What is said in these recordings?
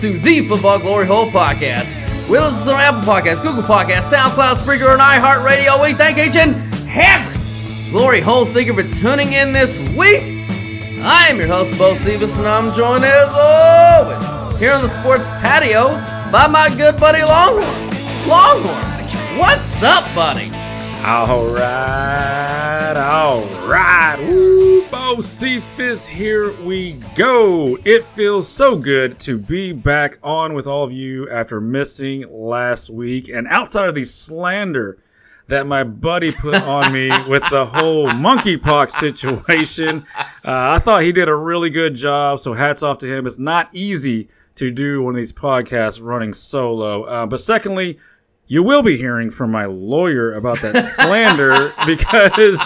To the Football Glory Hole Podcast. We listen on Apple Podcasts, Google Podcasts, SoundCloud, Spreaker, and iHeartRadio. We thank each and every Glory Hole Seeker for tuning in this week. I am your host, Bo Sivas, and I'm joined as always here on the sports patio by my good buddy Longhorn. Longhorn, what's up, buddy? All right, all right. Cephas, here we go. It feels so good to be back on with all of you after missing last week. And outside of the slander that my buddy put on me with the whole monkeypox situation, uh, I thought he did a really good job. So hats off to him. It's not easy to do one of these podcasts running solo. Uh, but secondly, you will be hearing from my lawyer about that slander because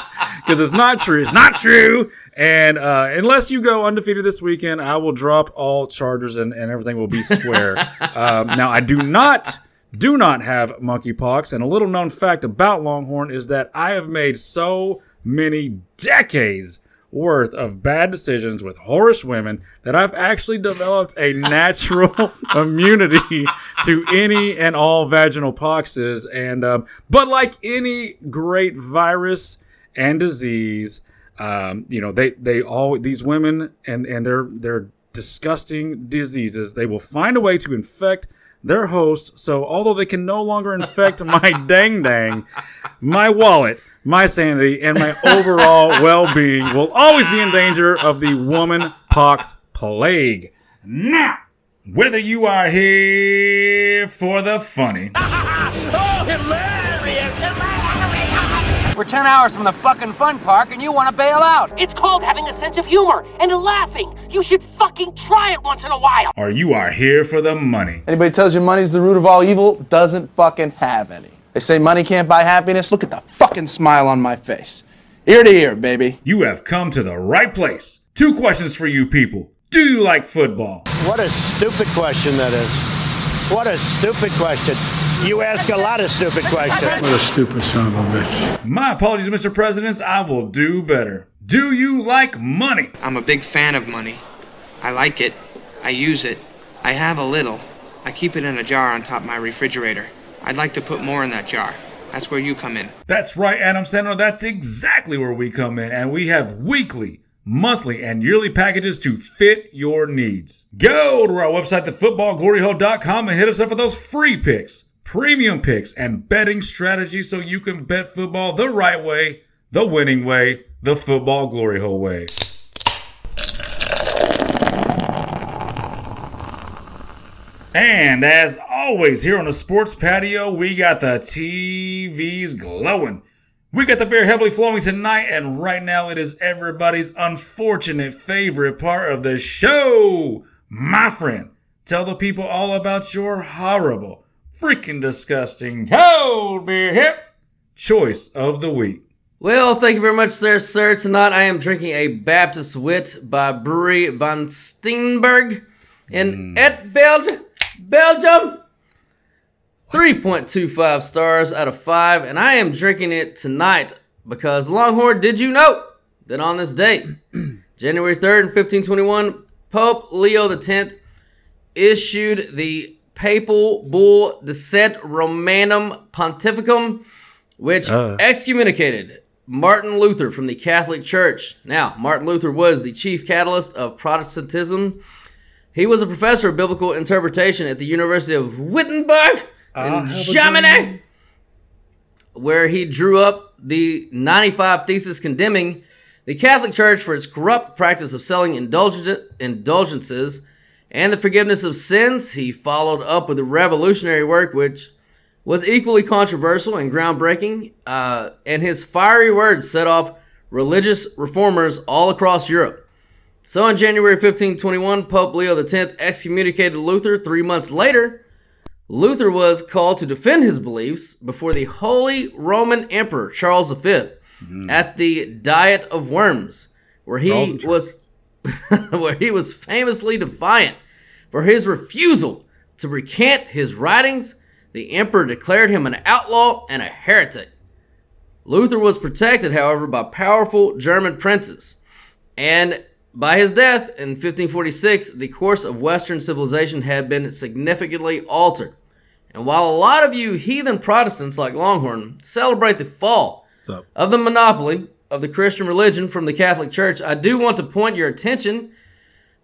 because it's not true. It's not true. And uh, unless you go undefeated this weekend, I will drop all charges and, and everything will be square. um, now, I do not do not have monkeypox. And a little known fact about Longhorn is that I have made so many decades worth of bad decisions with whorish women that I've actually developed a natural immunity to any and all vaginal poxes. And um, but like any great virus and disease, um, you know they they all these women and and their their disgusting diseases they will find a way to infect their host. So although they can no longer infect my dang dang, my wallet, my sanity, and my overall well being will always be in danger of the woman pox plague. Now, whether you are here for the funny, We're 10 hours from the fucking fun park and you want to bail out. It's called having a sense of humor and laughing. You should fucking try it once in a while. or you are here for the money. Anybody tells you money's the root of all evil doesn't fucking have any. They say money can't buy happiness. Look at the fucking smile on my face. Ear to ear, baby. You have come to the right place. Two questions for you people. Do you like football? What a stupid question that is. What a stupid question. You ask a lot of stupid questions. What a stupid son of a bitch. My apologies, Mr. Presidents. I will do better. Do you like money? I'm a big fan of money. I like it. I use it. I have a little. I keep it in a jar on top of my refrigerator. I'd like to put more in that jar. That's where you come in. That's right, Adam Sandler. That's exactly where we come in, and we have weekly, monthly, and yearly packages to fit your needs. Go to our website, thefootballgloryhole.com, and hit us up for those free picks, premium picks, and betting strategies so you can bet football the right way, the winning way, the football glory hole way. And as always, here on the sports patio, we got the TVs glowing. We got the beer heavily flowing tonight, and right now it is everybody's unfortunate favorite part of the show. My friend, tell the people all about your horrible, freaking disgusting cold beer hip choice of the week. Well, thank you very much, sir. Sir, tonight I am drinking a Baptist Wit by Brewery van Steenberg in hmm. Etveld, Belgium. 3.25 stars out of 5, and I am drinking it tonight because Longhorn, did you know that on this date, January 3rd, 1521, Pope Leo X issued the papal bull De Sed Romanum Pontificum, which excommunicated Martin Luther from the Catholic Church. Now, Martin Luther was the chief catalyst of Protestantism. He was a professor of biblical interpretation at the University of Wittenberg in Germany, where he drew up the 95 Thesis condemning the Catholic Church for its corrupt practice of selling indulgen- indulgences and the forgiveness of sins. He followed up with a revolutionary work which was equally controversial and groundbreaking, uh, and his fiery words set off religious reformers all across Europe. So in January 1521, Pope Leo X excommunicated Luther. Three months later, Luther was called to defend his beliefs before the Holy Roman Emperor Charles V at the Diet of Worms, where he was where he was famously defiant for his refusal to recant his writings. The emperor declared him an outlaw and a heretic. Luther was protected, however, by powerful German princes. And by his death in 1546, the course of Western civilization had been significantly altered. And while a lot of you heathen Protestants like Longhorn celebrate the fall of the monopoly of the Christian religion from the Catholic Church, I do want to point your attention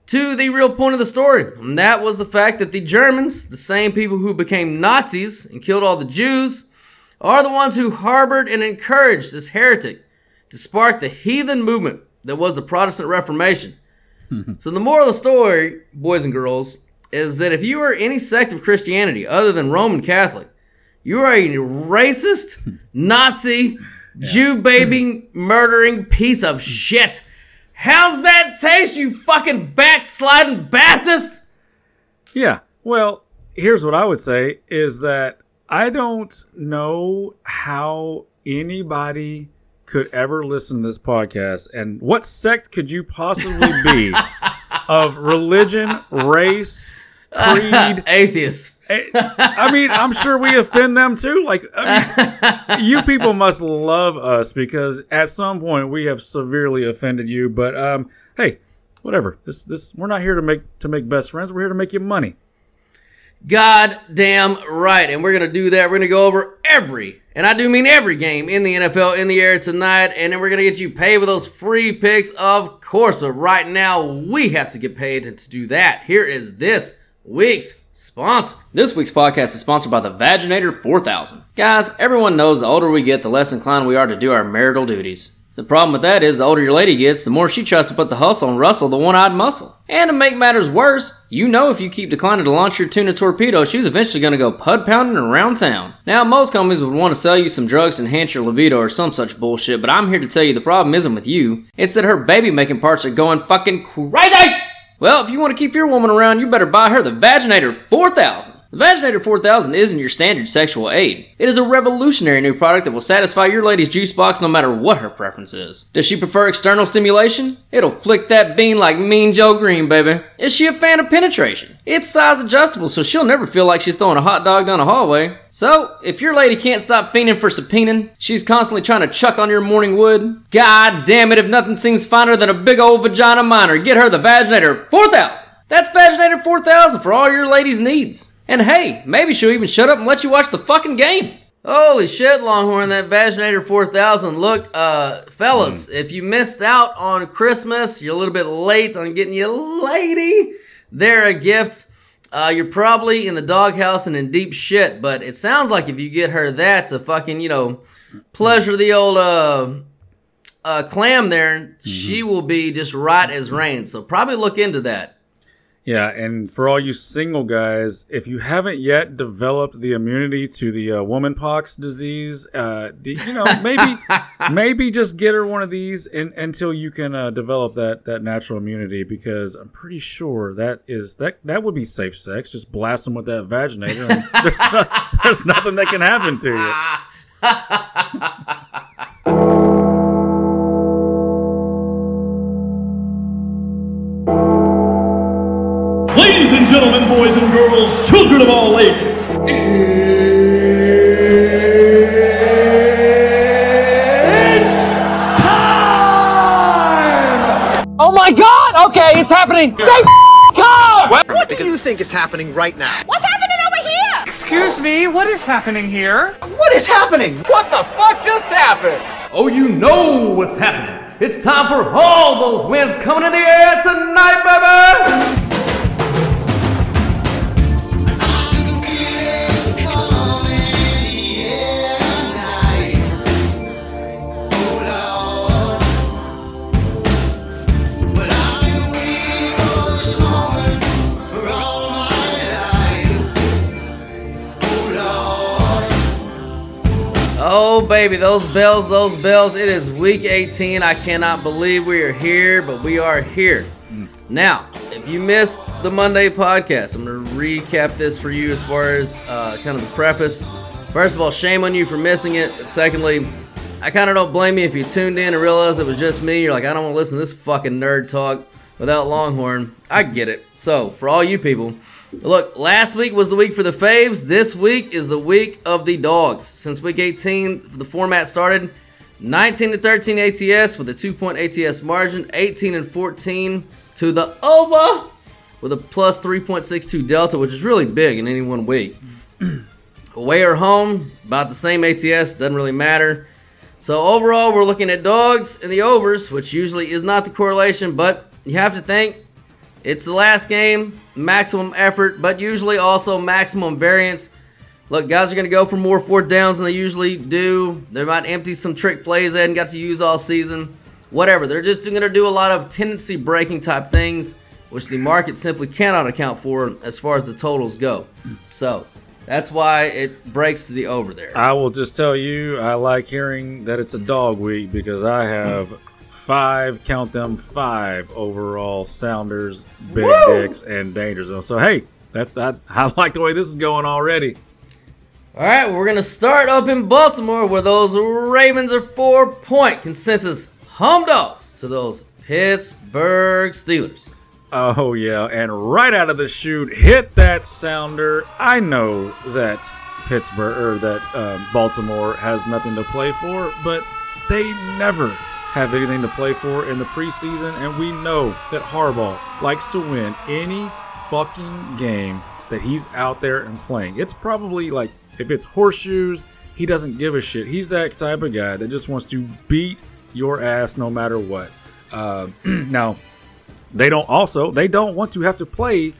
to the real point of the story. And that was the fact that the Germans, the same people who became Nazis and killed all the Jews, are the ones who harbored and encouraged this heretic to spark the heathen movement that was the Protestant Reformation. so the moral of the story, boys and girls, is that if you are any sect of Christianity other than Roman Catholic, you are a racist, Nazi, Jew baby murdering piece of shit. How's that taste, you fucking backsliding Baptist? Yeah. Well, here's what I would say is that I don't know how anybody could ever listen to this podcast and what sect could you possibly be of religion, race, creed, Atheist. I mean, I'm sure we offend them too. Like, I mean, you people must love us because at some point we have severely offended you. But um, hey, whatever. This this we're not here to make to make best friends. We're here to make you money. God damn right. And we're going to do that. We're going to go over every, and I do mean every game in the NFL in the air tonight. And then we're going to get you paid with those free picks, of course. But right now, we have to get paid. To do that, here is this week's sponsor. This week's podcast is sponsored by the Vaginator 4000. Guys, everyone knows the older we get, the less inclined we are to do our marital duties. The problem with that is the older your lady gets, the more she tries to put the hustle on Russell, the one eyed muscle. And to make matters worse, you know if you keep declining to launch your tuna torpedo, she's eventually going to go pud pounding around town. Now, most companies would want to sell you some drugs to enhance your libido or some such bullshit, but I'm here to tell you the problem isn't with you. It's that her baby making parts are going fucking crazy! Well, if you want to keep your woman around, you better buy her the Vaginator 4000. The Vaginator 4000 isn't your standard sexual aid. It is a revolutionary new product that will satisfy your lady's juice box no matter what her preference is. Does she prefer external stimulation? It'll flick that bean like Mean Joe Greene, baby. Is she a fan of penetration? It's size adjustable, so she'll never feel like she's throwing a hot dog down a hallway. So, if your lady can't stop fiending for subpoenaing, she's constantly trying to chuck on your morning wood, god damn it if nothing seems finer than a big old vagina miner, get her the Vaginator 4000. That's Vaginator 4000 for all your ladies' needs. And hey, maybe she'll even shut up and let you watch the fucking game. Holy shit, Longhorn, that Vaginator 4000. Look, uh, fellas, if you missed out on Christmas, you're a little bit late on getting your lady there a gift. Uh, you're probably in the doghouse and in deep shit, but it sounds like if you get her that to fucking, you know, pleasure the old, uh, uh, clam there, she will be just right as rain. So probably look into that. Yeah, and for all you single guys, if you haven't yet developed the immunity to the uh, woman pox disease, uh, the, you know maybe maybe just get her one of these in, until you can uh, develop that that natural immunity because I'm pretty sure that is that that would be safe sex. Just blast them with that vaginator. And there's, not, there's nothing that can happen to you. and gentlemen, boys and girls, children of all ages. It's time! Oh my god! Okay, it's happening! Stay calm! What do you think is happening right now? What's happening over here? Excuse me, what is happening here? What is happening? What the fuck just happened? Oh, you know what's happening. It's time for all those winds coming in the air tonight, baby! Oh, baby, those bells, those bells. It is week 18. I cannot believe we are here, but we are here. Now, if you missed the Monday podcast, I'm going to recap this for you as far as uh, kind of the preface. First of all, shame on you for missing it. But secondly, I kind of don't blame you if you tuned in and realized it was just me. You're like, I don't want to listen to this fucking nerd talk without Longhorn. I get it. So, for all you people, look, last week was the week for the faves. This week is the week of the dogs. Since week 18, the format started 19 to 13 ATS with a 2 point ATS margin, 18 and 14 to the over with a plus 3.62 delta, which is really big in any one week. Away or home, about the same ATS, doesn't really matter. So overall, we're looking at dogs and the overs, which usually is not the correlation, but you have to think it's the last game, maximum effort, but usually also maximum variance. Look, guys are going to go for more fourth downs than they usually do. They might empty some trick plays they hadn't got to use all season. Whatever. They're just going to do a lot of tendency breaking type things, which the market simply cannot account for as far as the totals go. So that's why it breaks to the over there. I will just tell you, I like hearing that it's a dog week because I have five, count them five overall Sounders, Big Woo! Dicks, and Danger Zone. So hey, that that I like the way this is going already. All right, we're going to start up in Baltimore where those Ravens are four point consensus home dogs to those Pittsburgh Steelers. Oh yeah, and right out of the chute, hit that sounder. I know that Pittsburgh or that uh, Baltimore has nothing to play for, but they never have anything to play for in the preseason, and we know that Harbaugh likes to win any fucking game that he's out there and playing. It's probably like if it's horseshoes, he doesn't give a shit. He's that type of guy that just wants to beat your ass no matter what. Uh, now, they don't also they don't want to have to play.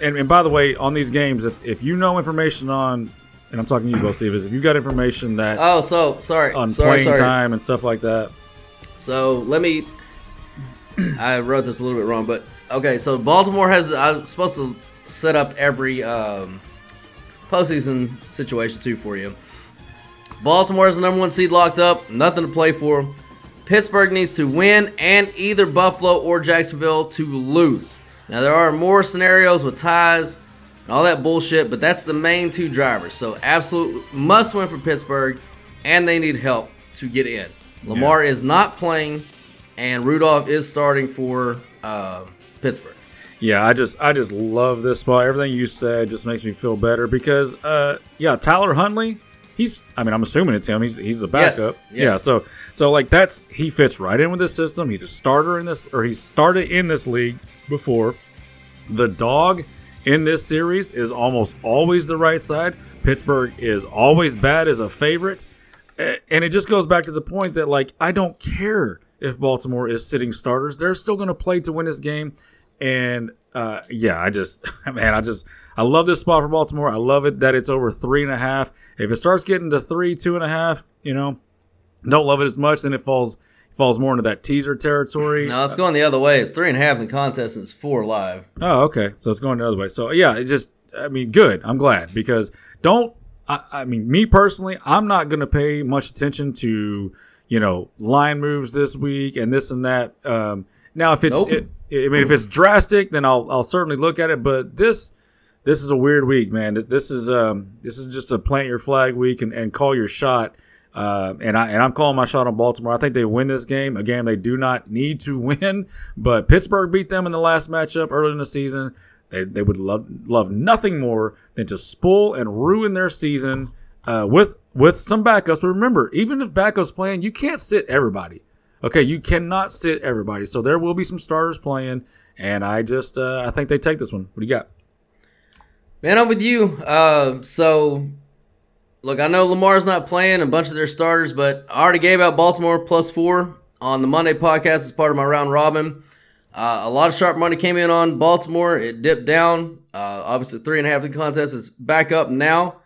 And, and by the way, on these games, if, if you know information on, and I'm talking to you both, Steve, is if you got information that Oh, so sorry. on sorry, playing sorry. time and stuff like that. So let me. I wrote this a little bit wrong, but okay. So Baltimore has. I'm supposed to set up every um, postseason situation too for you. Baltimore is the number one seed locked up. Nothing to play for. Pittsburgh needs to win, and either Buffalo or Jacksonville to lose. Now there are more scenarios with ties and all that bullshit, but that's the main two drivers. So absolute must win for Pittsburgh, and they need help to get in. Lamar is not playing, and Rudolph is starting for uh, Pittsburgh. Yeah, I just I just love this spot. Everything you said just makes me feel better because uh yeah, Tyler Huntley, he's I mean I'm assuming it's him. He's he's the backup. Yes, Yeah, so so like that's he fits right in with this system. He's a starter in this or he's started in this league before. The dog in this series is almost always the right side. Pittsburgh is always bad as a favorite. And it just goes back to the point that like I don't care if Baltimore is sitting starters. They're still going to play to win this game. And uh, yeah, I just man, I just I love this spot for Baltimore. I love it that it's over three and a half. If it starts getting to three, two and a half, you know, don't love it as much. Then it falls falls more into that teaser territory. No, it's going the other way. It's three and a half in the contest, and it's four live. Oh, okay. So it's going the other way. So yeah, it just I mean, good. I'm glad because don't I, I mean me personally, I'm not gonna pay much attention to you know line moves this week and this and that. Um, now if it's Nope. it, I mean if it's drastic, then I'll I'll certainly look at it. But this this is a weird week, man. This, this is um this is just a plant your flag week and, and call your shot. Uh, and I and I'm calling my shot on Baltimore. I think they win this game. A game they do not need to win, but Pittsburgh beat them in the last matchup early in the season. They, they would love love nothing more than to spoil and ruin their season uh, with with some backups. But remember, even if backups playing, you can't sit everybody. Okay, you cannot sit everybody. So there will be some starters playing, and I just uh, I think they take this one. What do you got? Man, I'm with you. Uh, so, look, I know Lamar's not playing a bunch of their starters, but I already gave out Baltimore plus four on the Monday podcast as part of my round robin. Uh, a lot of sharp money came in on Baltimore. It dipped down. Uh, obviously, three and a half in the contest is back up now.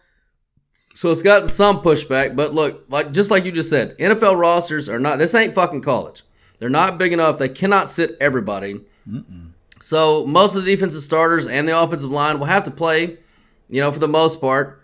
So it's gotten some pushback. But look, like just like you just said, NFL rosters are not. This ain't fucking college. They're not big enough. They cannot sit everybody. So most of the defensive starters and the offensive line will have to play, you know, for the most part.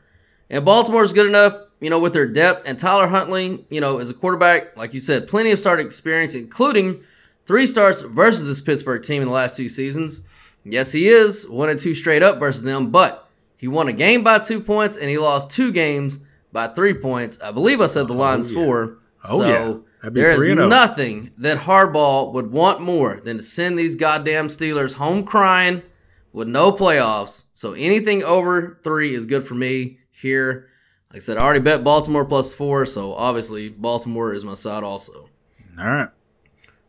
And Baltimore's good enough, you know, with their depth. And Tyler Huntley, you know, is a quarterback, like you said, plenty of starting experience, including three starts versus this Pittsburgh team in the last two seasons. Yes, he is one and two straight up versus them, but he won a game by two points and he lost two games by three points. I believe I said the oh, line's yeah. four. Oh, so yeah. There is 3 and oh. nothing that Harbaugh would want more than to send these goddamn Steelers home crying with no playoffs. So anything over three is good for me here. Like I said, I already bet Baltimore plus four, so obviously Baltimore is my side also. All right.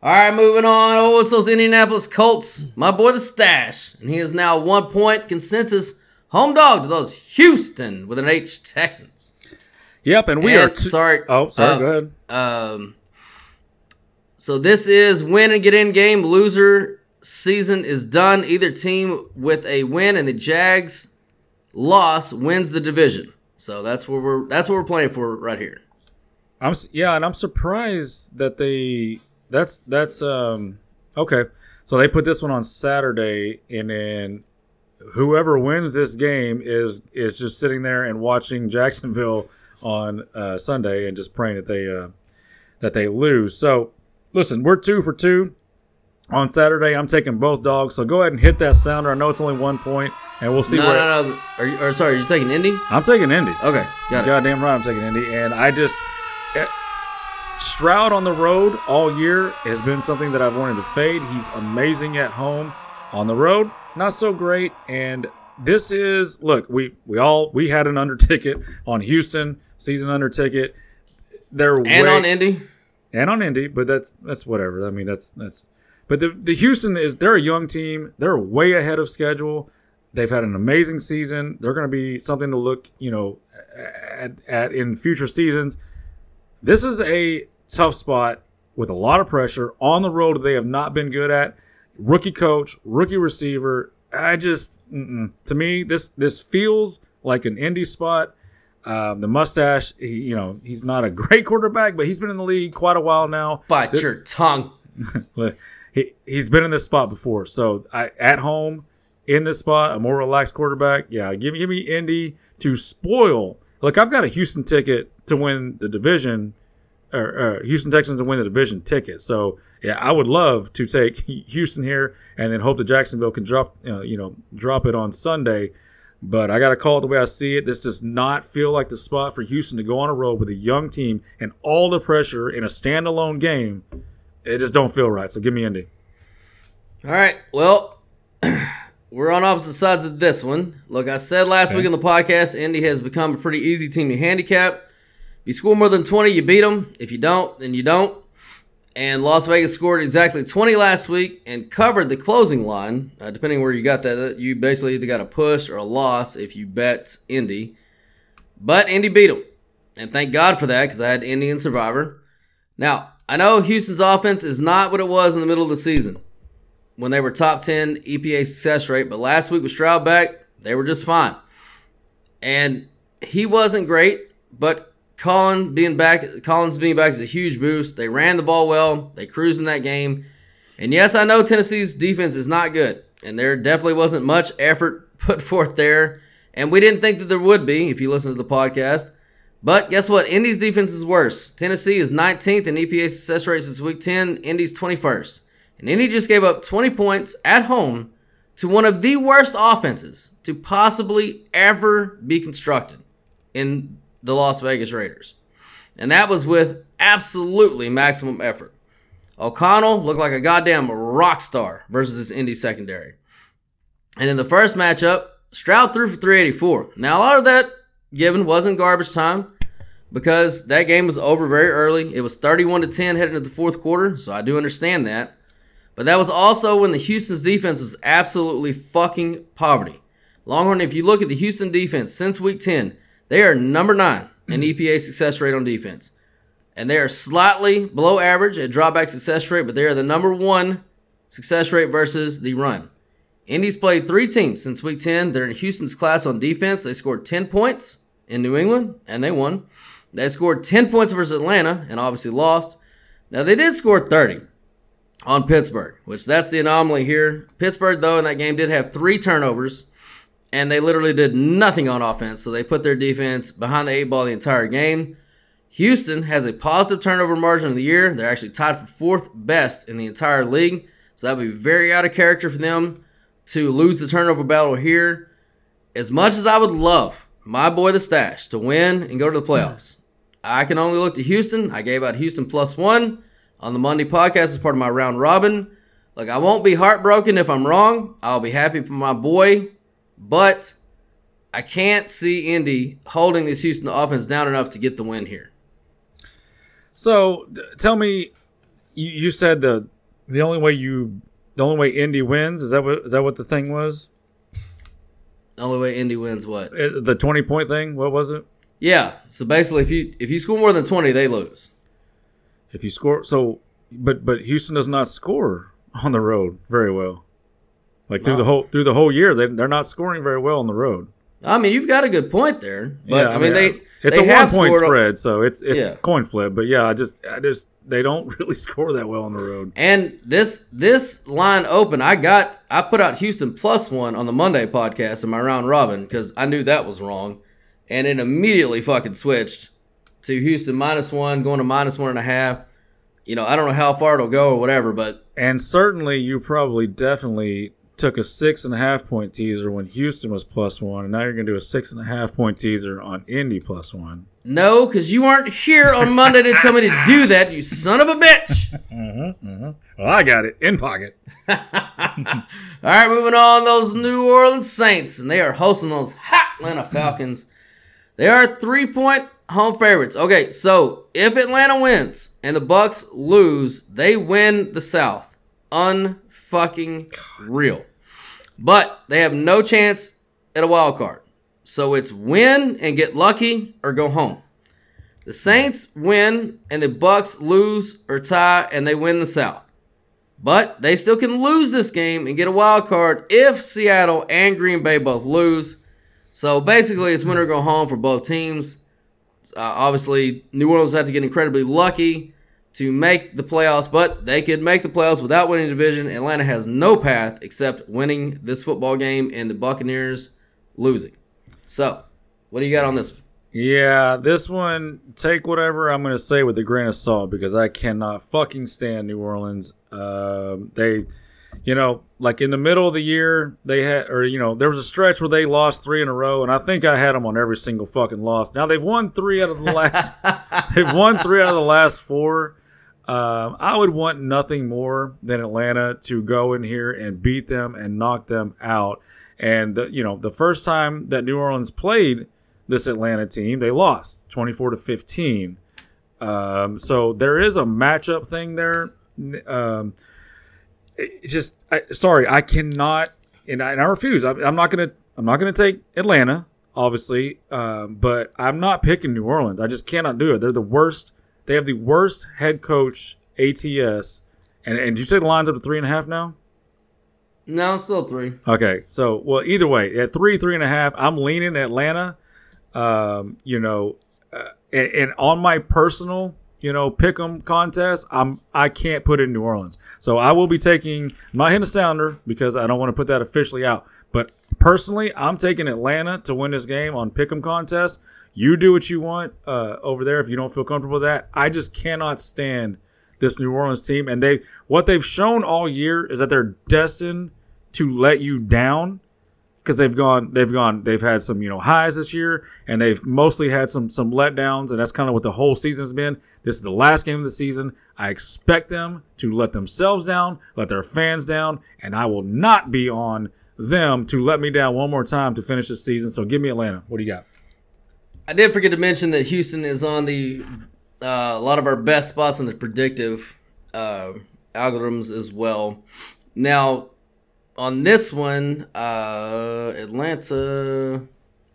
All right, moving on. Oh, it's those Indianapolis Colts. My boy, the Stash. And he is now one point consensus home dog to those Houston with an H Texans. Yep, and we And- are. Two- sorry. Oh, sorry. uh, go ahead. Um, so this is win and get in game. Loser season is done. Either team with a win and the Jags loss wins the division. So that's what we're that's what we're playing for right here. I'm yeah, and I'm surprised that they. That's that's um okay. So they put this one on Saturday, and then whoever wins this game is is just sitting there and watching Jacksonville on uh, Sunday and just praying that they uh, that they lose. So listen, we're two for two on Saturday. I'm taking both dogs. So go ahead and hit that sounder. I know it's only one point, and we'll see no, where. no, no. Are you? Or sorry, are you taking Indy? I'm taking Indy. Okay, got it. Goddamn right, I'm taking Indy, and I just Stroud on the road all year has been something that I've wanted to fade. He's amazing at home. On the road, not so great. And this is look, we we all we had an under ticket on Houston season under ticket. They're And way- on Indy. and on Indy, but that's that's whatever. I mean, that's that's. But the the Houston is they're a young team. They're way ahead of schedule. They've had an amazing season. They're going to be something to look, you know, at, at in future seasons. This is a tough spot with a lot of pressure on the road. They have not been good at rookie coach, rookie receiver. I just mm-mm. to me this this feels like an Indy spot. Um, the mustache, he, you know, he's not a great quarterback, but he's been in the league quite a while now. Bite Th- your tongue. He he's been in this spot before. So I, at home in this spot, a more relaxed quarterback. Yeah, give me give me Indy to spoil. Look, I've got a Houston ticket to win the division, or, or Houston Texans to win the division ticket. So yeah, I would love to take Houston here and then hope that Jacksonville can drop uh, you know drop it on Sunday. But I got to call it the way I see it. This does not feel like the spot for Houston to go on a road with a young team and all the pressure in a standalone game. It just don't feel right. So give me Indy. All right. Well, we're on opposite sides of this one. Look, I said last Okay. week on the podcast, Indy has become a pretty easy team to handicap. If you score more than 20, you beat them. If you don't, then you don't. And Las Vegas scored exactly 20 last week and covered the closing line. Uh, depending where you got that, you basically either got a push or a loss if you bet Indy. But Indy beat them. And thank God for that because I had Indy and Survivor. Now, I know Houston's offense is not what it was in the middle of the season when they were top 10 EPA success rate, but last week with Stroud back, they were just fine. And he wasn't great, but Colin being back, Collins being back is a huge boost. They ran the ball well, they cruised in that game. And yes, I know Tennessee's defense is not good, and there definitely wasn't much effort put forth there. And we didn't think that there would be if you listen to the podcast. But guess what? Indy's defense is worse. Tennessee is 19th in EPA success rate since week 10. Indy's 21st. And Indy just gave up 20 points at home to one of the worst offenses to possibly ever be constructed in the Las Vegas Raiders. And that was with absolutely maximum effort. O'Connell looked like a goddamn rock star versus this Indy secondary. And in the first matchup, Stroud threw for 384. Now, a lot of that given wasn't garbage time because that game was over very early. It was 31 to 10 heading into the fourth quarter, so I do understand that. But that was also when the Houston's defense was absolutely fucking poverty. Longhorn, if you look at the Houston defense since week 10, they are number nine in EPA success rate on defense. And they are slightly below average at dropback success rate, but they are the number one success rate versus the run. Indy's played three teams since week 10. They're in Houston's class on defense. They scored 10 points in New England, and they won. They scored 10 points versus Atlanta, and obviously lost. Now, they did score 30 on Pittsburgh, which that's the anomaly here. Pittsburgh, though, in that game did have three turnovers, and they literally did nothing on offense. So they put their defense behind the eight ball the entire game. Houston has a positive turnover margin of the year. They're actually tied for fourth best in the entire league. So that would be very out of character for them to lose the turnover battle here. As much as I would love my boy the stash to win and go to the playoffs, I can only look to Houston. I gave out Houston plus one on the Monday podcast as part of my round robin. Like I won't be heartbroken if I'm wrong. I'll be happy for my boy, but I can't see Indy holding this Houston offense down enough to get the win here. So d- tell me, you, you said the the only way you the only way Indy wins is that what is that what the thing was? The only way Indy wins what? Uh, The twenty point thing. What was it? Yeah. So basically, if you if you score more than twenty, they lose. If you score, so but but Houston does not score on the road very well. Like through No. the whole through the whole year, they they're not scoring very well on the road. I mean, you've got a good point there, but I, mean, they it's they a one point spread, so it's it's Yeah. coin flip. But yeah, I just I just they don't really score that well on the road. And this this line open, I got I put out Houston plus one on the Monday podcast in my round robin because I knew that was wrong, and it immediately fucking switched to Houston minus one, going to minus one and a half. You know, I don't know how far it'll go or whatever, but And certainly, you probably definitely took a six and a half point teaser when Houston was plus one, and now you're gonna do a six and a half point teaser on Indy plus one. no, because you weren't here on Monday to tell me to do that, you son of a bitch. Mm-hmm, mm-hmm. Well, I got it in pocket. All right, moving on. Those New Orleans Saints, and they are hosting those hot Atlanta Falcons. They are three point home favorites. Okay, so if Atlanta wins and the Bucks lose, they win the South. Unfucking real. But they have no chance at a wild card. So it's win and get lucky or go home. The Saints win and the Bucks lose or tie and they win the South. But they still can lose this game and get a wild card if Seattle and Green Bay both lose. So basically, it's win or go home for both teams. Uh, obviously, New Orleans had to get incredibly lucky to make the playoffs, but they could make the playoffs without winning the division. Atlanta has no path except winning this football game and the Buccaneers losing. So, what do you got on this? Yeah, this one, take whatever I'm going to say with a grain of salt because I cannot fucking stand New Orleans. Um, they, you know, like in the middle of the year, they had, or, you know, there was a stretch where they lost three in a row, and I think I had them on every single fucking loss. Now they've won three out of the last, they've won three out of the last four. Um, I would want nothing more than Atlanta to go in here and beat them and knock them out. And the, you know, the first time that New Orleans played this Atlanta team, they lost 24 to 15. Um, so there is a matchup thing there. Um, it's just, I, sorry, I cannot, and I, and I refuse. I, I'm not gonna, I'm not gonna take Atlanta, obviously, um, but I'm not picking New Orleans. I just cannot do it. They're the worst. They have the worst head coach ATS. And, and did you say the line's up to three and a half now? No, it's still three. Okay, so well, either way, at three, three and a half, I'm leaning Atlanta. Um, you know, uh, and, and on my personal, you know, pick'em contest, I'm I can't put it in New Orleans, so I will be taking. Hitting a sounder because I don't want to put that officially out. But personally, I'm taking Atlanta to win this game on pick'em contest. You do what you want uh, over there if you don't feel comfortable with that. I just cannot stand this New Orleans team, and they what they've shown all year is that they're destined to let you down because they've gone they've gone they've had some you know highs this year and they've mostly had some some letdowns and that's kind of what the whole season's been. This is the last game of the season. I expect them to let themselves down let their fans down and i will not be on them to let me down one more time to finish the season. So give me atlanta. What do you got? I did forget to mention that Houston is on the uh, a lot of our best spots in the predictive uh, algorithms as well. Now, on this one, uh, Atlanta,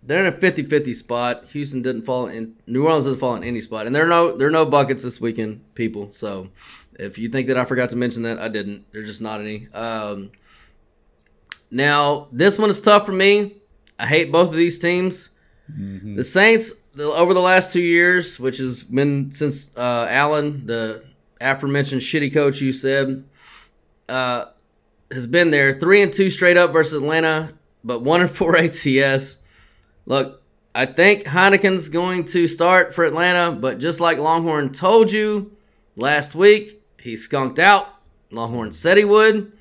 they're in a 50-50 spot. Houston didn't fall in. New Orleans didn't fall in any spot, and there are no there are no buckets this weekend, people. So, if you think that I forgot to mention that, I didn't. There's just not any. Um, now, this one is tough for me. I hate both of these teams. The Saints the, over the last two years, which has been since uh, Allen, the aforementioned shitty coach you said, uh, has been there three and two straight up versus Atlanta, but one and four ATS. Look, I think Heinicke's going to start for Atlanta, but just like Longhorn told you last week, he skunked out. Longhorn said he would.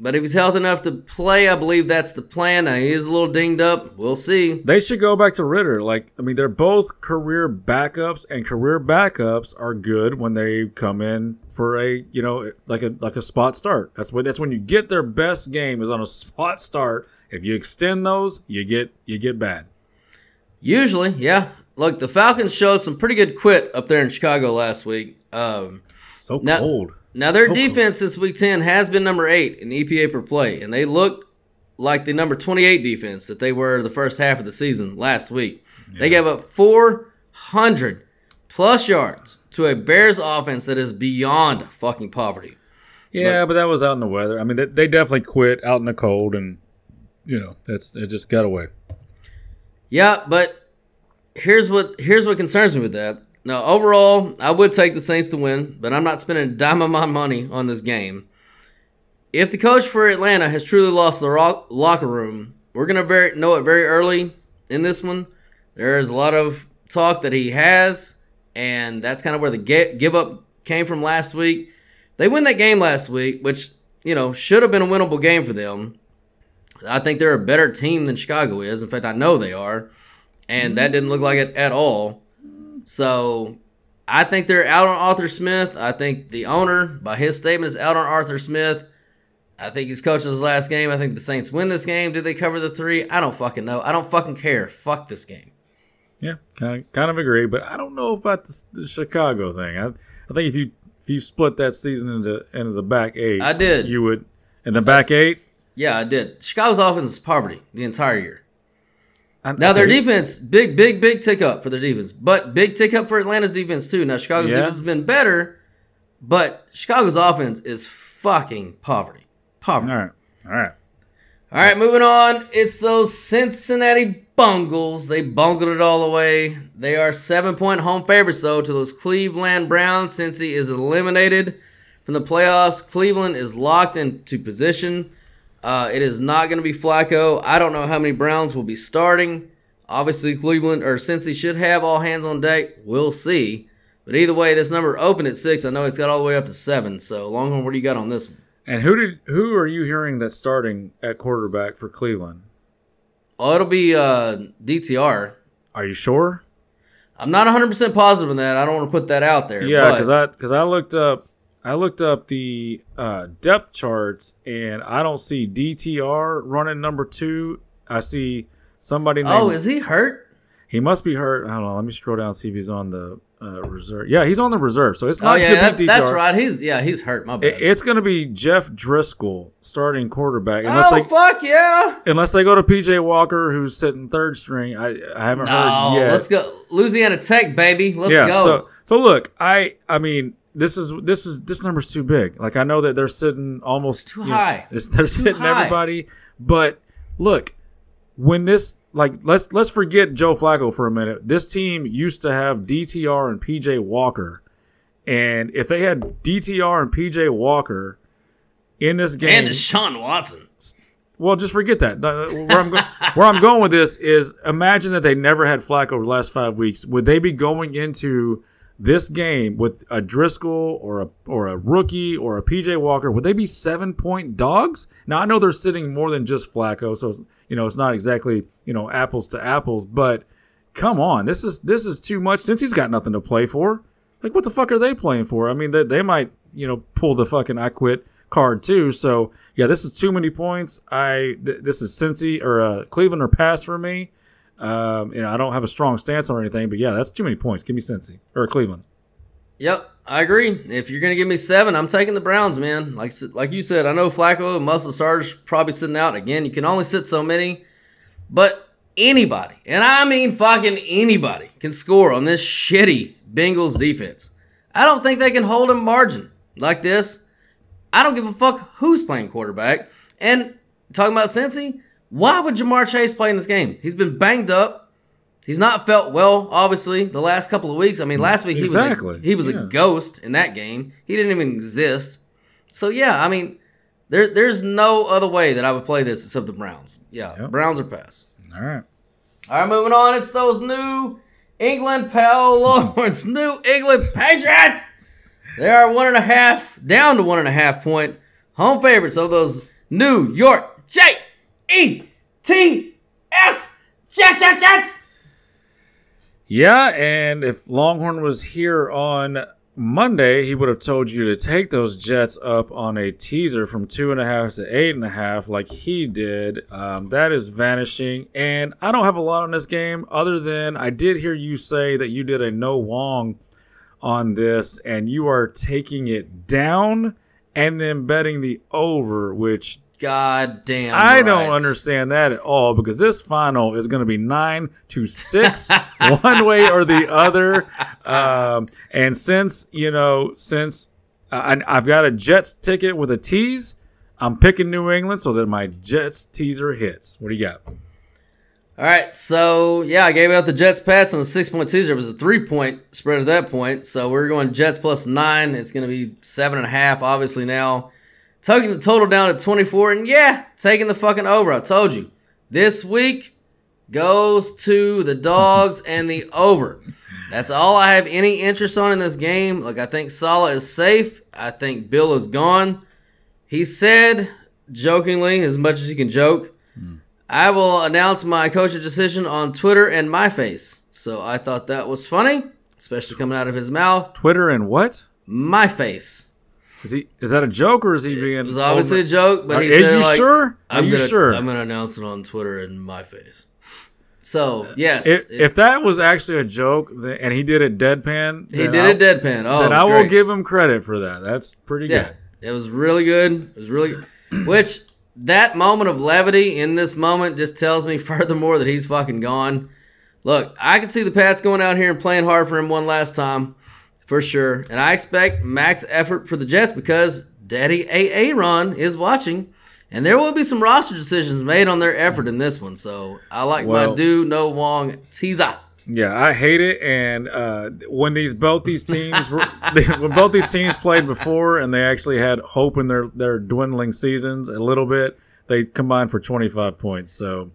But if he's healthy enough to play, I believe that's the plan. Now, he is a little dinged up. We'll see. They should go back to Ridder. Like, I mean, they're both career backups, and career backups are good when they come in for a, you know, like a like a spot start. That's when that's when you get their best game is on a spot start. If you extend those, you get you get bad. Usually, yeah. Look, the Falcons showed some pretty good quit up there in Chicago last week. Um, So Now- cold. Now their So defense this week ten has been number eight in EPA per play, and they look like the number twenty eight defense that they were the first half of the season last week. They gave up four hundred plus yards to a Bears offense that is beyond fucking poverty. Yeah, but that was out in the weather. I mean, they, they definitely quit out in the cold, and you know, that's it. Just got away. Yeah, but here's what here's what concerns me with that. Now, overall, I would take the Saints to win, but I'm not spending a dime of my money on this game. If the coach for Atlanta has truly lost the ro- locker room, we're gonna very, know it very early in this one. There is a lot of talk that he has, and that's kind of where the ge- give up came from last week. They win that game last week, which you know should have been a winnable game for them. I think they're a better team than Chicago is. In fact, I know they are. And mm-hmm. that didn't look like it at all. So I think they're out on Arthur Smith. I think the owner, by his statement, is out on Arthur Smith. I think he's coaching his last game. I think the Saints win this game. Did they cover the three? I don't fucking know. I don't fucking care. Fuck this game. Yeah, kind of kind of agree, but I don't know about the, the Chicago thing. I I think if you if you split that season into into the back eight, I did. You would in the back eight. Yeah, I did. Chicago's offense is poverty the entire year. I- Now their defense, big, big, big tick up for their defense, but big tick up for Atlanta's defense too. Now Chicago's Yeah. defense has been better, but Chicago's offense is fucking poverty. Poverty. All right, all right. All right, moving on. It's those Cincinnati Bungles. They bungled it all away. They are seven point home favorites, though, to those Cleveland Browns. Cincy is eliminated from the playoffs. Cleveland is locked into position. Uh, it is not going to be Flacco. I don't know how many Browns will be starting. Obviously, Cleveland or Cincy should have all hands on deck. We'll see. But either way, this number opened at six. I know it's got all the way up to seven. So, Longhorn, what do you got on this one? And who did who are you hearing that's starting at quarterback for Cleveland? Oh, it'll be uh, DTR. Are you sure? I'm not 100% positive on that. I don't want to put that out there. Yeah, because I because I looked up I looked up the uh, depth charts and I don't see DTR running number two. I see somebody. Named, Oh, is he hurt? He must be hurt. Hold on, let me scroll down and see if he's on the uh, reserve. Yeah, he's on the reserve. So it's Oh not. yeah, gonna that, that's right. He's yeah, he's hurt. My bad. It- it's going to be Jeff Driskel starting quarterback unless oh they fuck yeah! unless they go to PJ Walker who's sitting third string. I I haven't No, heard yet. let's go Louisiana Tech, baby. Let's yeah, go. So so look, I I mean this is this is this number's too big. Like I know that they're sitting almost too you know, high. it's- they're Too sitting everybody, but look, when this like let's let's forget Joe Flacco for a minute. This team used to have DTR and PJ Walker, and if they had DTR and PJ Walker in this game, and Sean Watson. well, just forget that. Where I'm, go- where I'm going with this is imagine that they never had Flacco over the last five weeks. Would they be going into this game with a Driskel or a or a rookie or a PJ Walker? Would they be seven point dogs? Now I know they're sitting more than just Flacco, so it's, you know it's not exactly you know apples to apples. But come on, this is this is too much since he's got nothing to play for. Like what the fuck are they playing for? I mean, they, they might you know pull the fucking I quit card too. So yeah, this is too many points. I th- this is Cincy or uh, Cleveland or pass for me. Um, you know, I don't have a strong stance or anything, but yeah, that's too many points. Give me Cincy or Cleveland. Yep, I agree. If you're gonna give me seven, I'm taking the Browns, man. Like like you said, I know Flacco and the starters probably sitting out again. You can only sit so many, but anybody, and I mean fucking anybody, can score on this shitty Bengals defense. I don't think they can hold a margin like this. I don't give a fuck who's playing quarterback. And talking about Cincy, why would Ja'Marr Chase play in this game? He's been banged up. He's not felt well, obviously, the last couple of weeks. I mean, last week he Exactly, was a, he was yeah. a ghost in that game. He didn't even exist. So yeah, I mean, there there's no other way that I would play this except the Browns. Yeah, Yep. Browns are pass. All right. All right, moving on. It's those New England Pal Longhorns, New England Patriots. They are one and a half, down to one and a half point home favorites of those New York J E T S Jets, Jets, Jets. Yeah, and if Longhorn was here on Monday, he would have told you to take those Jets up on a teaser from two and a half to eight and a half, like he did. Um, that is vanishing, and I don't have a lot on this game other than I did hear you say that you did a no Wong on this, and you are taking it down and then betting the over, which God damn. I right. don't understand that at all because this final is going to be nine to six, one way or the other. Um, and since you know, since I, I've got a Jets ticket with a tease, I'm picking New England so that my Jets teaser hits. What do you got? All right, so yeah, I gave out the Jets Pats on a six point teaser. It was a three point spread at that point. So we're going Jets plus nine. It's going to be seven and a half, obviously, now. Taking the total down to 24, and yeah, taking the fucking over. I told you. This week goes to the dogs and the over. That's all I have any interest on in this game. Like, I think Salah is safe. I think Bill is gone. He said, jokingly, as much as he can joke, hmm. I will announce my coaching decision on Twitter and my face. So I thought that was funny, especially coming out of his mouth. Twitter and what? My face. Is he? Is that a joke or is he being? It was obviously a joke, but Are, he are said you like, sure? Are I'm you gonna, sure? I'm gonna announce it on Twitter in my face. So yes, if, it- if that was actually a joke and he did it deadpan, He did I'll- it deadpan. Oh, then I will great. give him credit for that. That's pretty yeah, good. it was really good. It was really good. Which that moment of levity in this moment just tells me furthermore that he's fucking gone. Look, I can see the Pats going out here and playing hard for him one last time, for sure. And I expect max effort for the Jets because Daddy AA Ron is watching. And there will be some roster decisions made on their effort in this one. So I like Well- my do no Wong teaser. Yeah, I hate it. And uh, when these both these teams were, when both these teams played before, and they actually had hope in their their dwindling seasons a little bit, they combined for twenty five points. So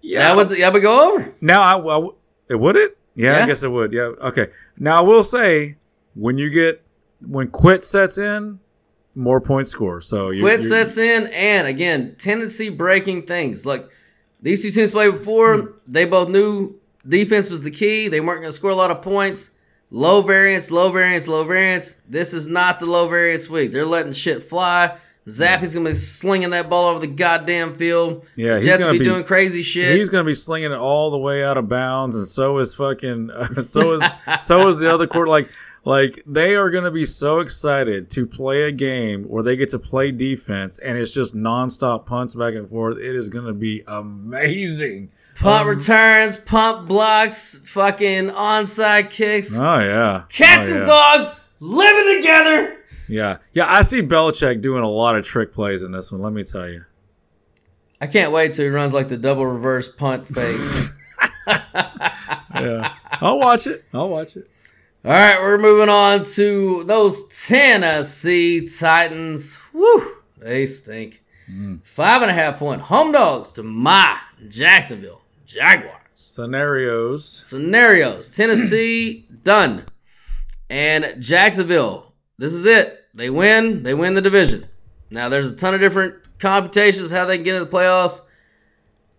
Yeah, I would, I would go over. now I, I would it? Yeah, I guess it would. Yeah. Okay. Now I will say when you get when quit sets in, more points score. So you Quit you- sets in, and again, tendency breaking things. Look, these two teams played before. Hmm. They both knew defense was the key. They weren't going to score a lot of points. Low variance, low variance, low variance. This is not the low variance week. They're letting shit fly. Zappe's going to be slinging that ball over the goddamn field. Yeah, the he's Jets gonna be, be- doing crazy shit. He's gonna be slinging it all the way out of bounds, and so is fucking, uh, so is so is the other court. Like, like they are gonna be so excited to play a game where they get to play defense, and it's just nonstop punts back and forth. It is gonna be amazing. Punt Um, returns, pump blocks, fucking onside kicks. Oh yeah, Cats Oh, and dogs living together. Yeah, yeah. I see Belichick doing a lot of trick plays in this one. Let me tell you. I can't wait till he runs like the double reverse punt fake. Yeah, I'll watch it. I'll watch it. All right, we're moving on to those Tennessee Titans. Woo, they stink. Mm. Five and a half point home dogs to my Jacksonville Jaguars. Scenarios. Scenarios Tennessee done. And Jacksonville, this is it. They win, they win the division. Now, there's a ton of different computations how they can get into the playoffs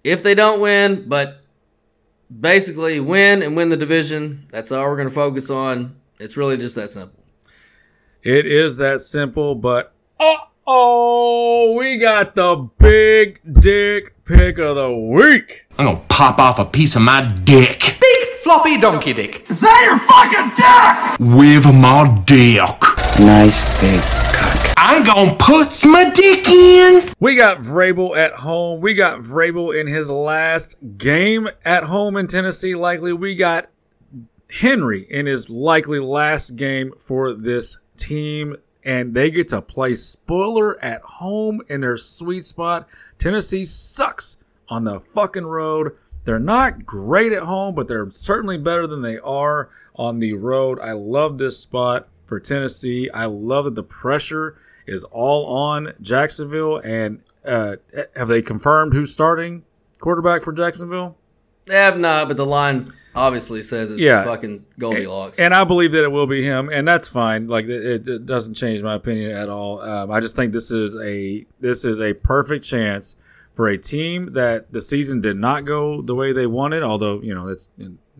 if they don't win, but basically win and win the division. That's all we're going to focus on. It's really just that simple. It is that simple, but uh oh, we got the big dick pick of the week. I'm gonna pop off a piece of my dick. Big floppy donkey dick. Is that your fucking dick? With my dick. Nice big cock. I'm gonna put my dick in. We got Vrabel at home. We got Vrabel in his last game at home in Tennessee. Likely, we got Henry in his likely last game for this team, and they get to play spoiler at home in their sweet spot. Tennessee sucks on the fucking road. They're not great at home, but they're certainly better than they are on the road. I love this spot for Tennessee. I love that the pressure is all on Jacksonville. And uh, have they confirmed who's starting quarterback for Jacksonville? They have not, but the line obviously says it's Yeah. fucking Goldilocks. And I believe that it will be him, and that's fine. Like it, it- doesn't change my opinion at all. Um, I just think this is a this is a perfect chance for a team that the season did not go the way they wanted. Although you know it's,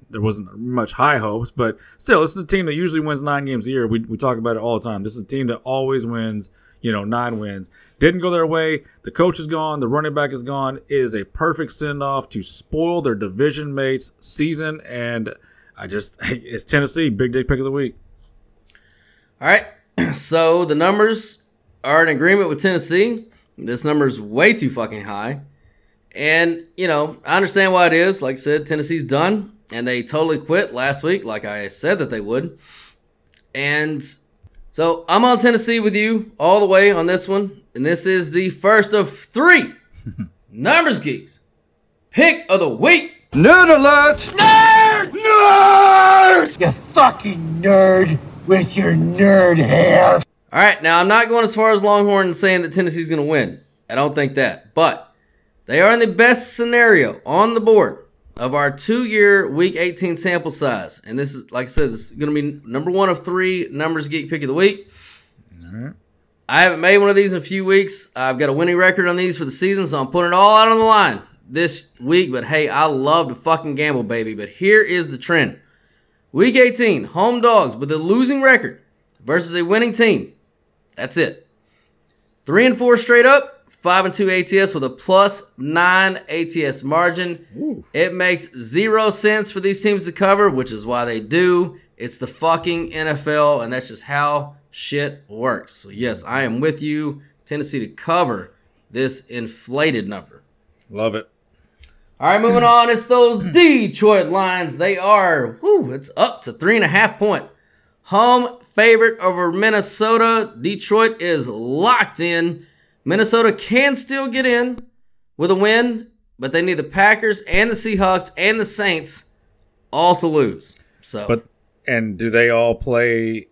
there wasn't much high hopes, but still, this is a team that usually wins nine games a year. We we talk about it all the time. This is a team that always wins. You know, nine wins. Didn't go their way. The coach is gone. The running back is gone. It is a perfect send off to spoil their division mates' season. And I just, it's Tennessee. Big dick pick of the week. All right. So the numbers are in agreement with Tennessee. This number is way too fucking high. And, you know, I understand why it is. Like I said, Tennessee's done. And they totally quit last week, like I said that they would. And so I'm on Tennessee with you all the way on this one. And this is the first of three Numbers Geeks pick of the week. Nerd alert! Nerd! Nerd! You fucking nerd with your nerd hair. All right, now I'm not going as far as Longhorn and saying that Tennessee's going to win. I don't think that. But they are in the best scenario on the board of our two year week 18 sample size. And this is, like I said, this is going to be number one of three Numbers Geek pick of the week. I haven't made one of these in a few weeks. I've got a winning record on these for the season, so I'm putting it all out on the line this week. But hey, I love to fucking gamble, baby. But here is the trend Week 18, home dogs with a losing record versus a winning team. That's it. Three and four straight up, five and two ATS with a plus nine ATS margin. It makes zero sense for these teams to cover, which is why they do. It's the fucking NFL, and that's just how shit works. So, yes, I am with you. Tennessee to cover this inflated number. Love it. All right, moving on. It's those Detroit Lions. They are, whoo, it's up to three and a half point. Home favorite over Minnesota. Detroit is locked in. Minnesota can still get in with a win, but they need the Packers and the Seahawks and the Saints all to lose. So, But and do they all play?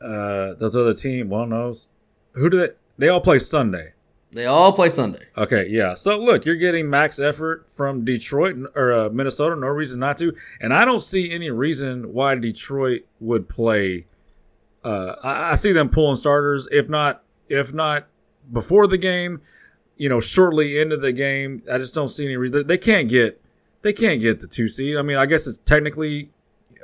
Uh, those other team. Well, knows who do they? They all play Sunday. they all play Sunday. Okay, yeah. So look, you're getting max effort from Detroit or uh, Minnesota. No reason not to, and I don't see any reason why Detroit would play. Uh, I, I see them pulling starters, if not, if not before the game, you know, shortly into the game. I just don't see any reason they can't get, they can't get the two seed. I mean, I guess it's technically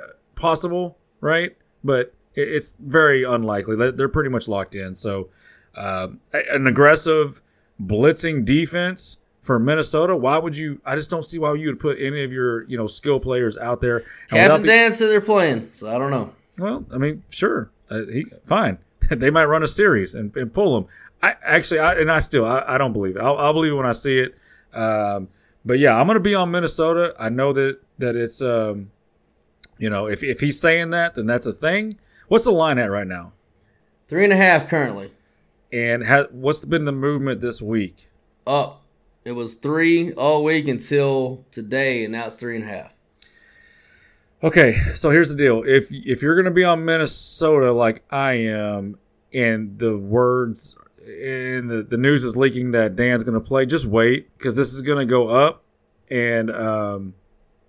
uh, possible, right? But it's very unlikely. They- They're pretty much locked in. So, um, an aggressive blitzing defense for Minnesota. Why would you? I just don't see why you would put any of your you know skill players out there. Captain the- Dan said they're playing, so I don't know. well, I mean, sure, uh, he, fine. they might run a series and, and pull them. I actually, I, and I still, I, I don't believe it. I'll, I'll believe it when I see it. Um, but yeah, I'm going to be on Minnesota. I know that that it's, um, you know, if if he's saying that, then that's a thing. What's the line at right now? Three and a half currently. And ha- what's been the movement this week? Up. It was three all week until today, and now it's three and a half. Okay, so here's the deal. If if you're going to be on Minnesota like I am, and the words and the, the news is leaking that Dan's going to play, just wait because this is going to go up, and um,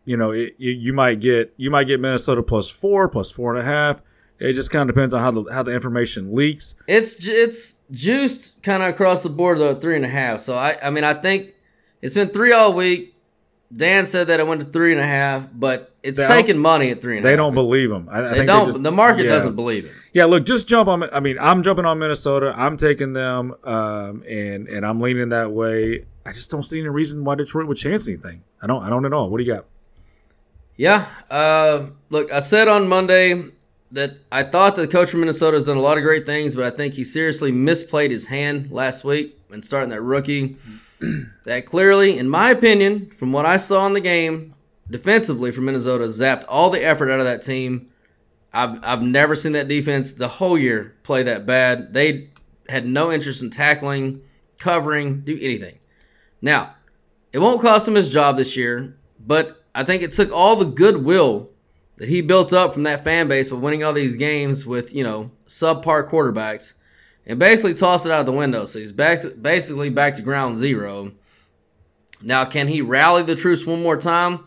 you know it, you, you might get you might get Minnesota plus four, plus four and a half. It just kind of depends on how the how the information leaks. It's it's juiced kind of across the board though, three and a half. So I I mean I think it's been three all week. Dan said that it went to three and a half, but it's They taking money at three and They don't believe him. I, I They don't. just- the market yeah. doesn't believe it. Yeah, look, just jump on. I mean, I'm jumping on Minnesota. I'm taking them, um, and and I'm leaning that way. I just don't see any reason why Detroit would chance anything. I don't. I don't at all. What do you got? Yeah. Uh, look, I said on Monday that I thought that the coach from Minnesota has done a lot of great things, but I think he seriously misplayed his hand last week and starting that rookie. that clearly, in my opinion, from what I saw in the game, defensively from Minnesota, zapped all the effort out of that team. I've, I've never seen that defense the whole year play that bad. They had no interest in tackling, covering, do anything. Now, it won't cost him his job this year, but I think it took all the goodwill that he built up from that fan base by winning all these games with, you know, subpar quarterbacks and basically tossed it out the window. So he's back to, basically back to ground zero. Now, can he rally the troops one more time?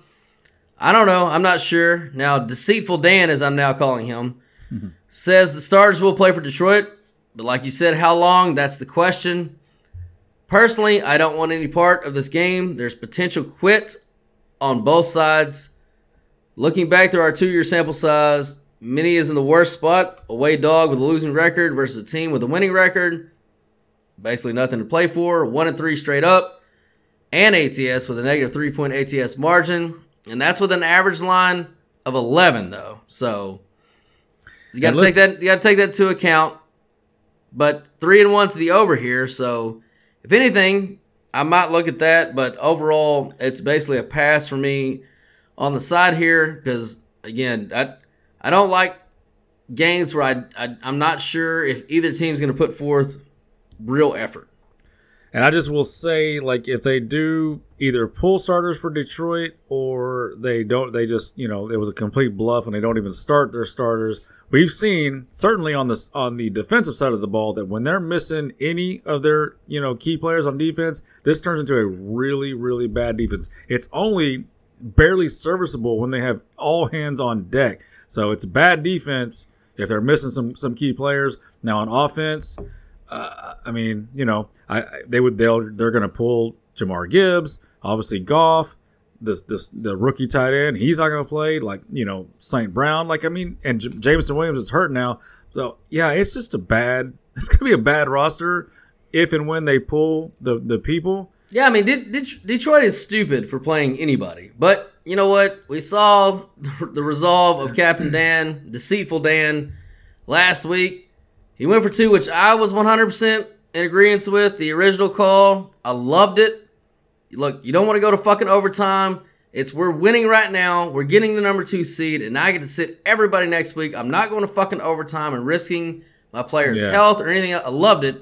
I don't know. I'm not sure. Now, Deceitful Dan, as I'm now calling him, mm-hmm. says the starters will play for Detroit. But like you said, how long? That's the question. Personally, I don't want any part of this game. There's potential quit on both sides. Looking back through our two year sample size, Minnie is in the worst spot. Away dog with a losing record versus a team with a winning record. Basically nothing to play for. One and three straight up. And ATS with a negative three point ATS margin. And that's with an average line of 11, though. So you gotta take that. You got to take that to account. But three and one to the over here. So if anything, I might look at that. But overall, it's basically a pass for me on the side here because again, I I don't like games where I, I I'm not sure if either team's going to put forth real effort. And I just will say, like, if they do either pull starters for Detroit or they don't, they just, you know, it was a complete bluff and they don't even start their starters. We've seen certainly on this on the defensive side of the ball that when they're missing any of their, you know, key players on defense, this turns into a really, really bad defense. It's only barely serviceable when they have all hands on deck. So it's bad defense if they're missing some some key players. Now on offense, uh, I mean, you know, I, I they would they'll they're going to pull Jahmyr Gibbs, obviously Goff, this this the rookie tight end. He's not going to play like you know Saint Brown. Like I mean, and J- Jameson Williams is hurt now. So yeah, it's just a bad. It's going to be a bad roster if and when they pull the the people. Yeah, I mean, Det- Det- Detroit is stupid for playing anybody. But you know what? We saw the resolve of Captain Dan, deceitful Dan, last week. He went for two, which I was 100% in agreement with. The original call, I loved it. Look, you don't want to go to fucking overtime. It's we're winning right now. We're getting the number two seed, and I get to sit everybody next week. I'm not going to fucking overtime and risking my players' Yeah. health or anything else. I loved it.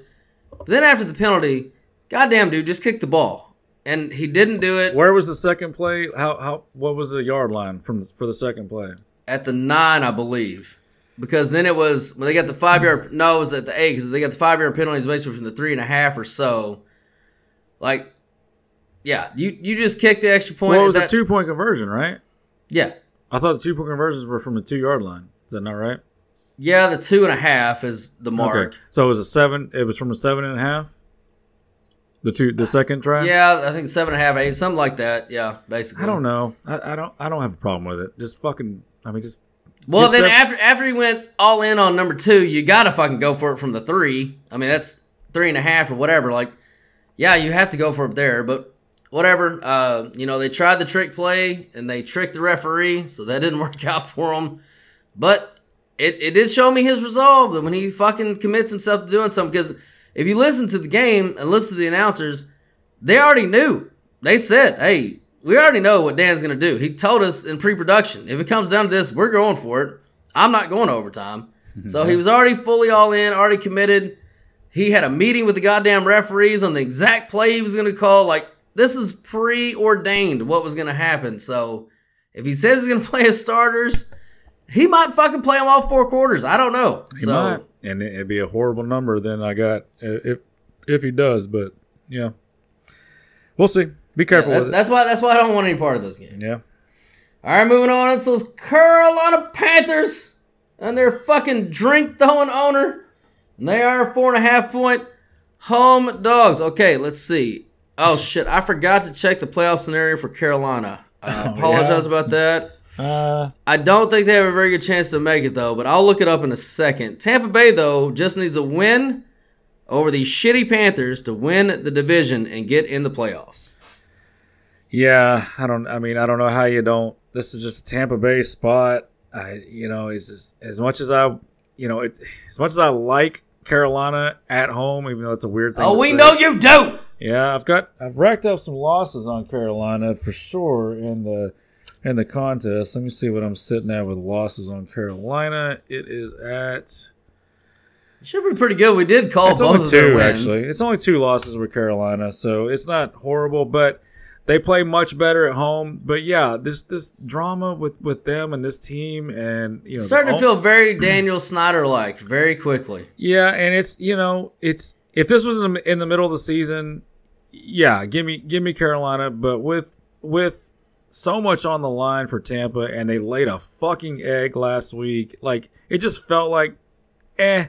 But then after the penalty, goddamn dude, just kick the ball. And he didn't do it Where was the second play? How how what was the yard line from for the second play? at the nine, I believe. Because then it was when they got the five yard. No, it was at the eight because they got the five yard penalties basically from the three and a half or so. Like, yeah, you you just kicked the extra point. Well, it was That- a two point conversion, right? Yeah, I thought the two point conversions were from the two yard line. Is that not right? yeah, the two and a half is the mark. Okay. So it was a seven. It was from a seven and a half. The two, the second try. Yeah, I think seven and a half, eight, something like that. Yeah, basically. I don't know. I, I don't. I don't have a problem with it. Just fucking. I mean, just. Well, then seven- after after he went all in on number two, you gotta fucking go for it from the three. I mean, that's three and a half or whatever. Like, yeah, you have to go for it there, but whatever. Uh, you know, they tried the trick play and they tricked the referee, so that didn't work out for him. But it, it did show me his resolve that when he fucking commits himself to doing something. Because if you listen to the game and listen to the announcers, they already knew. They said, hey, we already know what Dan's going to do. He told us in pre production, if it comes down to this, we're going for it. I'm not going to overtime. so he was already fully all in, already committed. He had a meeting with the goddamn referees on the exact play he was going to call. Like, this is preordained what was going to happen. So if he says he's going to play his starters, he might fucking play them all four quarters. I don't know. He so might, and it- it'd be a horrible number. Then I got uh, if if he does, but yeah, we'll see. Be careful that- with it. that's why that's why I don't want any part of this game. Yeah. All right, moving on. It's those Carolina Panthers and their fucking drink throwing owner. And they are four and a half point home dogs. Okay, let's see. Oh shit, I forgot to check the playoff scenario for Carolina. I apologize yeah? about that. Uh, I don't think they have a very good chance to make it though, but I'll look it up in a second. Tampa Bay though just needs a win over these shitty Panthers to win the division and get in the playoffs. yeah, I don't. I mean, I don't know how you don't. This is just a Tampa Bay spot. I, you know, just, as much as I, you know, it as much as I like Carolina at home, even though it's a weird thing. Oh, we say. know you do. Yeah, I've got I've racked up some losses on Carolina for sure in the in the contest. Let me see what I'm sitting at with losses on Carolina. It is at Should be pretty good. We did call it's both only of their two wins. actually. It's only two losses with Carolina, so it's not horrible, but they play much better at home. But yeah, this this drama with with them and this team and you know Starting to feel very Daniel Snyder like very quickly. Yeah, and it's you know it's if this was in the, in the middle of the season, yeah, give me give me Carolina, but with with so much on the line for Tampa, and they laid a fucking egg last week. Like it just felt like, eh.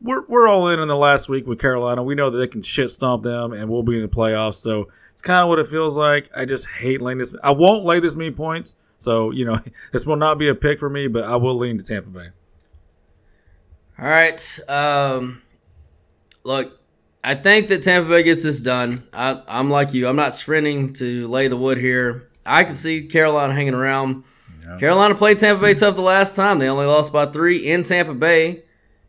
We're we're all in in the last week with Carolina. We know that they can shit stomp them, and we'll be in the playoffs. So it's kind of what it feels like. I just hate laying this. I won't lay this many points. So you know this will not be a pick for me, but I will lean to Tampa Bay. All right. Um, look, I think that Tampa Bay gets this done. I, I'm like you. I'm not sprinting to lay the wood here. I can see Carolina hanging around. Carolina played Tampa Bay tough the last time. They only lost by three in Tampa Bay.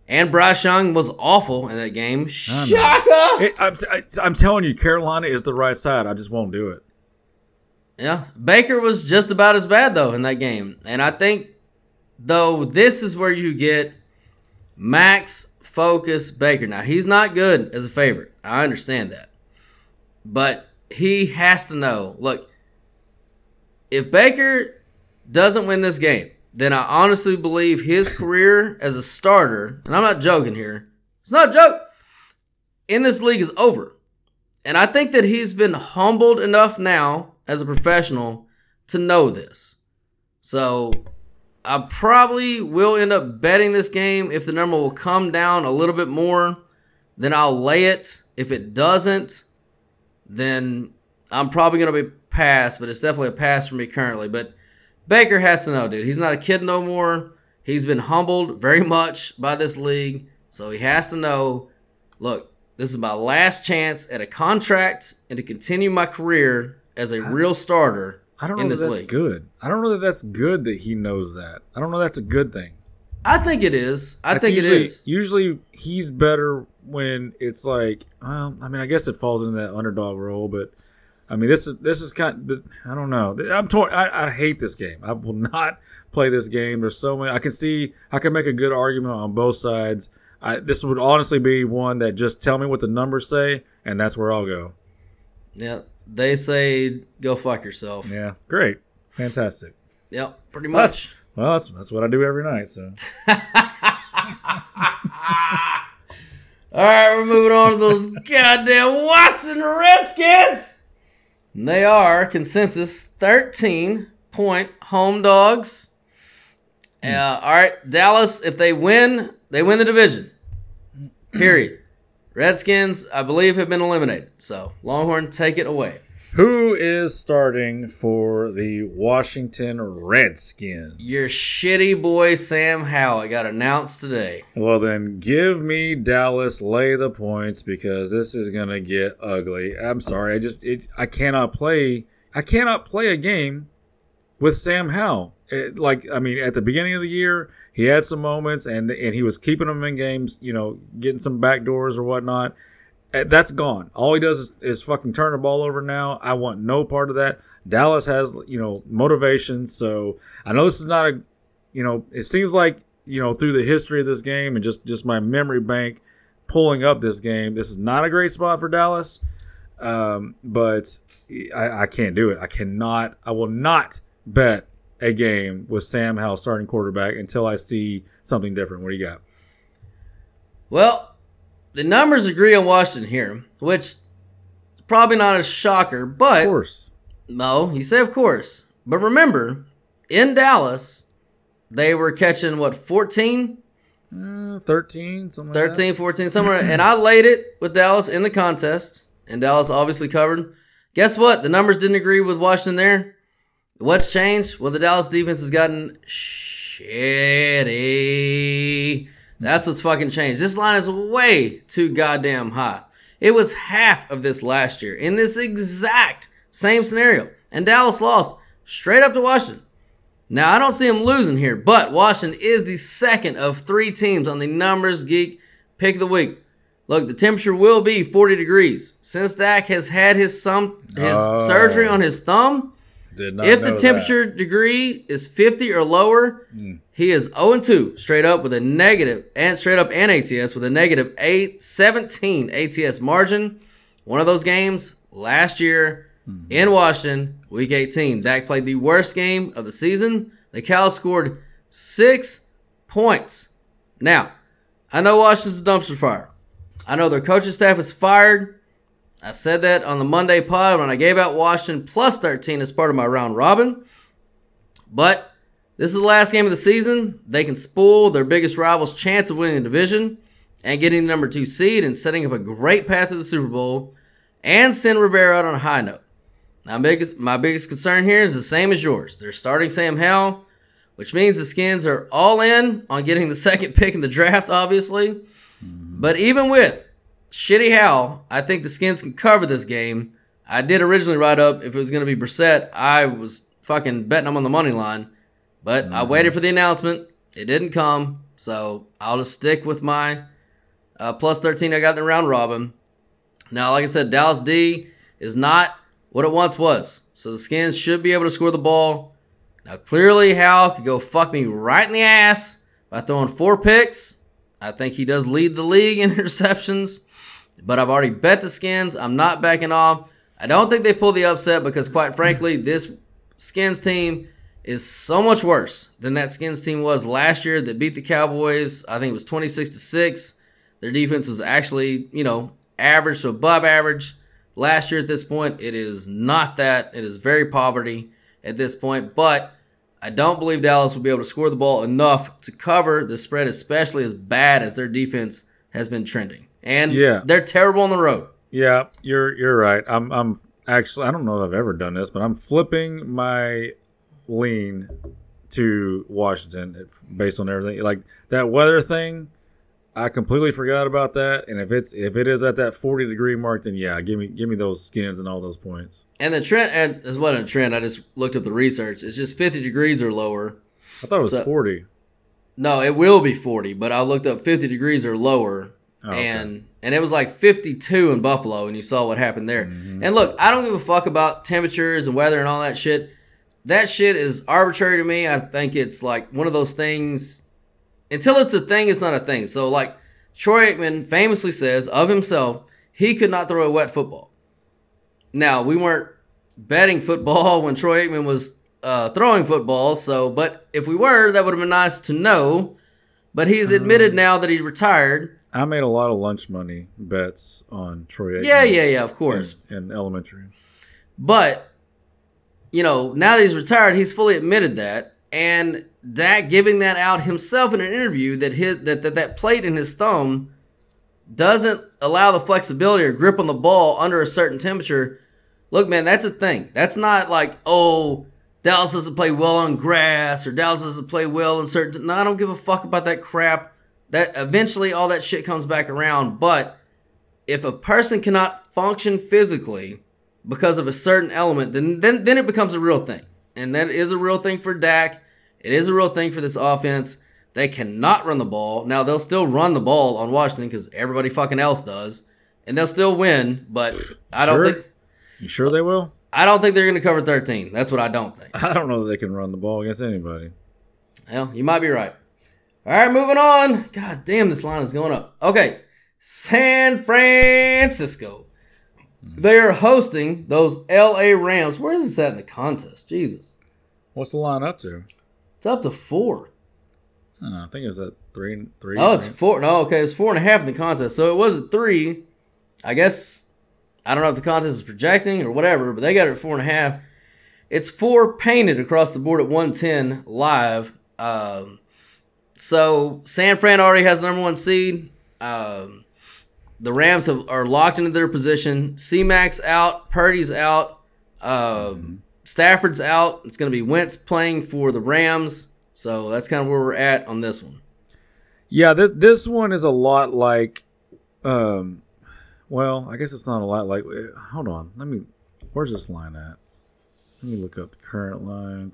And Bryce Young was awful in that game. Shaka! It, I'm, I'm telling you, Carolina is the right side. I just won't do it. Yeah. Baker was just about as bad, though, in that game. And I think, though, this is where you get Max Focus Baker. Now, he's not good as a favorite. I understand that. But he has to know look, if Baker doesn't win this game, then I honestly believe his career as a starter, and I'm not joking here, it's not a joke, in this league is over. And I think that he's been humbled enough now as a professional to know this. So I probably will end up betting this game. If the number will come down a little bit more, then I'll lay it. If it doesn't, then I'm probably going to be pass, but it's definitely a pass for me currently. But Baker has to know, dude. He's not a kid no more. He's been humbled very much by this league. So he has to know look, this is my last chance at a contract and to continue my career as a real starter I don't in know this that that's league. good. I don't know that that's good that he knows that. I don't know that's a good thing. I think it is. I That's think usually, it is. Usually he's better when it's like, well, I mean, I guess it falls into that underdog role, but I mean, this is this is kind. Of, I don't know. I'm torn. I, I hate this game. I will not play this game. There's so many. I can see. I can make a good argument on both sides. I, this would honestly be one that just tell me what the numbers say, and that's where I'll go. Yeah. They say go fuck yourself. Yeah, great, fantastic. Yep, pretty much. That's, well, that's that's what I do every night. So All right, we're moving on to those goddamn Washington Redskins. And they are consensus 13 point home dogs. Uh, all right, Dallas, if they win, they win the division. Period. Redskins, I believe, have been eliminated. So, Longhorn, take it away. Who is starting for the Washington Redskins? Your shitty boy Sam Howell got announced today. Well, then give me Dallas lay the points because this is gonna get ugly. I'm sorry, I just it, I cannot play. I cannot play a game with Sam Howell. It, like I mean, at the beginning of the year, he had some moments and and he was keeping them in games. You know, getting some back doors or whatnot. Uh, That's gone. All he does is, is fucking turn the ball over now. I want no part of that. Dallas has, you know, motivation. So I know this is not a, you know, it seems like, you know, through the history of this game and just, just my memory bank pulling up this game, this is not a great spot for Dallas. Um, but I, I can't do it. I cannot, I will not bet a game with Sam Howell starting quarterback until I see something different. What do you got? Well, the numbers agree on Washington here, which is probably not a shocker, but Of course. no, you say of course. But remember, in Dallas, they were catching what 14, Uh, 13, something like 13, 14, somewhere, and I laid it with Dallas in the contest, and Dallas obviously covered. Guess what? The numbers didn't agree with Washington there. What's changed? Well, the Dallas defense has gotten shitty. That's what's fucking changed. This line is way too goddamn high. It was half of this last year in this exact same scenario. And Dallas lost straight up to Washington. Now, I don't see them losing here, but Washington is the second of three teams on the Numbers Geek Pick of the Week. Look, the temperature will be 40 degrees. Since Dak has had his, some, his Oh. surgery on his thumb, Did not if the temperature degree is 50 or lower, hmm. he is 0 2 straight up with a negative and straight up and ATS with a negative eight, 17 ATS margin. One of those games last year hmm. in Washington, week 18. Dak played the worst game of the season. The Cows scored six points. Now, I know Washington's a dumpster fire. I know their coaching staff is fired. I said that on the Monday pod when I gave out Washington plus 13 as part of my round robin. But this is the last game of the season. They can spoil their biggest rival's chance of winning the division and getting the number two seed and setting up a great path to the Super Bowl and send Rivera out on a high note. My biggest, my biggest concern here is the same as yours. They're starting Sam Howell, which means the Skins are all in on getting the second pick in the draft, obviously. Mm-hmm. But even with shitty Howell, I think the Skins can cover this game. I did originally write up if it was going to be Brissett. I was fucking betting them on the money line. But I waited for the announcement. It didn't come. So I'll just stick with my uh, plus 13 I got in the round robin. Now, like I said, Dallas D is not what it once was. So the Skins should be able to score the ball. Now, clearly, Howell could go fuck me right in the ass by throwing four picks. I think he does lead the league in interceptions. But I've already bet the Skins. I'm not backing off. I don't think they pull the upset because, quite frankly, this Skins team is so much worse than that Skins team was last year that beat the Cowboys. I think it was 26 to 6. Their defense was actually, you know, average to above average. Last year at this point, it is not that. It is very poverty at this point. But I don't believe Dallas will be able to score the ball enough to cover the spread, especially as bad as their defense has been trending. And Yeah. they're terrible on the road. Yeah, you're you're right. I'm I'm actually I don't know if I've ever done this, but I'm flipping my lean to Washington based on everything. Like that weather thing, I completely forgot about that. And if it's if it is at that 40 degree mark, then yeah, give me give me those skins and all those points. And the trend, and as well a trend, I just looked up the research. It's just 50 degrees or lower. I thought it was So- 40. No, it will be 40, but I looked up 50 degrees or lower, Oh, okay. and and it was like 52 in Buffalo, and you saw what happened there. Mm-hmm. And look, I don't give a fuck about temperatures and weather and all that shit. That shit is arbitrary to me. I think it's like one of those things. Until it's a thing, it's not a thing. So like Troy Aikman famously says of himself, he could not throw a wet football. Now we weren't betting football when Troy Aikman was uh, throwing football. So, but if we were, that would have been nice to know. But he's admitted now that he's retired. I made a lot of lunch money bets on Troy. Aikman Yeah, yeah, yeah, of course. In, in elementary. But you know, now that he's retired, he's fully admitted that. And Dak giving that out himself in an interview that his that that, that plate in his thumb doesn't allow the flexibility or grip on the ball under a certain temperature. Look, man, that's a thing. That's not like, oh, Dallas doesn't play well on grass or Dallas doesn't play well in certain. No, I don't give a fuck about that crap. That eventually all that shit comes back around. But if a person cannot function physically because of a certain element, then then then it becomes a real thing. And that is a real thing for Dak. It is a real thing for this offense. They cannot run the ball. Now they'll still run the ball on Washington because everybody fucking else does, and they'll still win. But I don't Sure? think You sure they will? I don't think they're going to cover 13. That's what I don't think. I don't know that they can run the ball against anybody. Well, you might be right. All right, moving on. God damn, this line is going up. Okay, San Francisco. They are hosting those LA Rams. Where is this at in the contest? Jesus. What's the line up to? It's up to four. Uh, I think it was at three. Three. Oh, it's right? four. No, okay, it's four and a half in the contest. So it was at three. I guess I don't know if the contest is projecting or whatever, but they got it at four and a half. It's four painted across the board at 110 live. Um, so San Fran already has number one seed. Um, the Rams have, are locked into their position. C-Mac's out, Purdy's out, um, Stafford's out. It's going to be Wentz playing for the Rams. So that's kind of where we're at on this one. Yeah, this this one is a lot like, um, well, I guess it's not a lot like. Hold on, let me. Where's this line at? Let me look up the current line.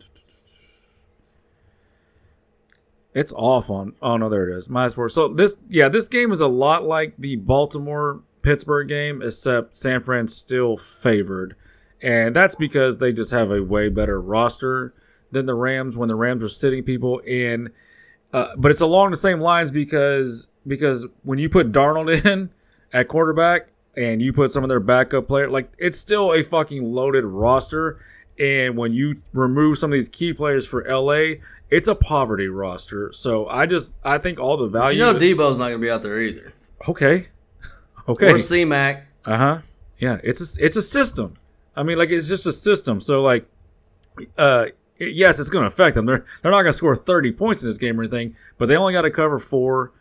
It's off on. Oh no, there it is. Minus four. So this, yeah, this game is a lot like the Baltimore Pittsburgh game, except San Fran's still favored, and that's because they just have a way better roster than the Rams. When the Rams are sitting people in, uh, but it's along the same lines because because when you put Darnold in at quarterback and you put some of their backup player, like it's still a fucking loaded roster. And when you remove some of these key players for LA, it's a poverty roster. So I just I think all the But value. you know Debo's not going to be out there either. okay, okay. Or C Mac. Uh huh. Yeah, it's a, it's a system. I mean, like it's just a system. So like, uh, yes, it's going to affect them. They're they're not going to score thirty points in this game or anything, but they only got to cover four.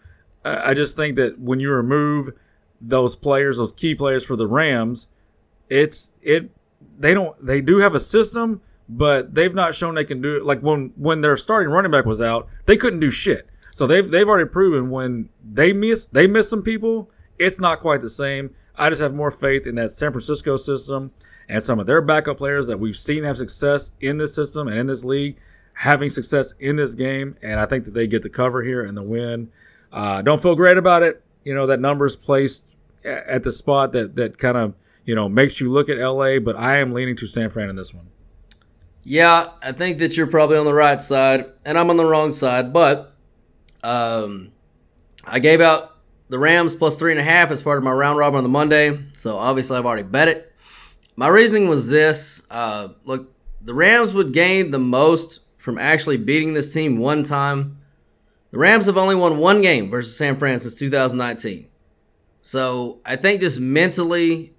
I I just think that when you remove those players, those key players for the Rams, it's it they don't they do have a system, but they've not shown they can do it. Like when when their starting running back was out, they couldn't do shit. So they've they've already proven when they miss they miss some people, it's not quite the same. I just have more faith in that San Francisco system and some of their backup players that we've seen have success in this system and in this league, having success in this game, and I think that they get the cover here and the win. Uh, don't feel great about it. You know that number's placed at the spot that that kind of you know makes you look at LA, but I am leaning to San Fran in this one. Yeah, I think that you're probably on the right side, and I'm on the wrong side. But um, I gave out the Rams plus three and a half as part of my round robin on the Monday, so obviously I've already bet it. My reasoning was this: uh, look, the Rams would gain the most from actually beating this team one time. The Rams have only won one game versus San Fran since 2019. So I think just mentally,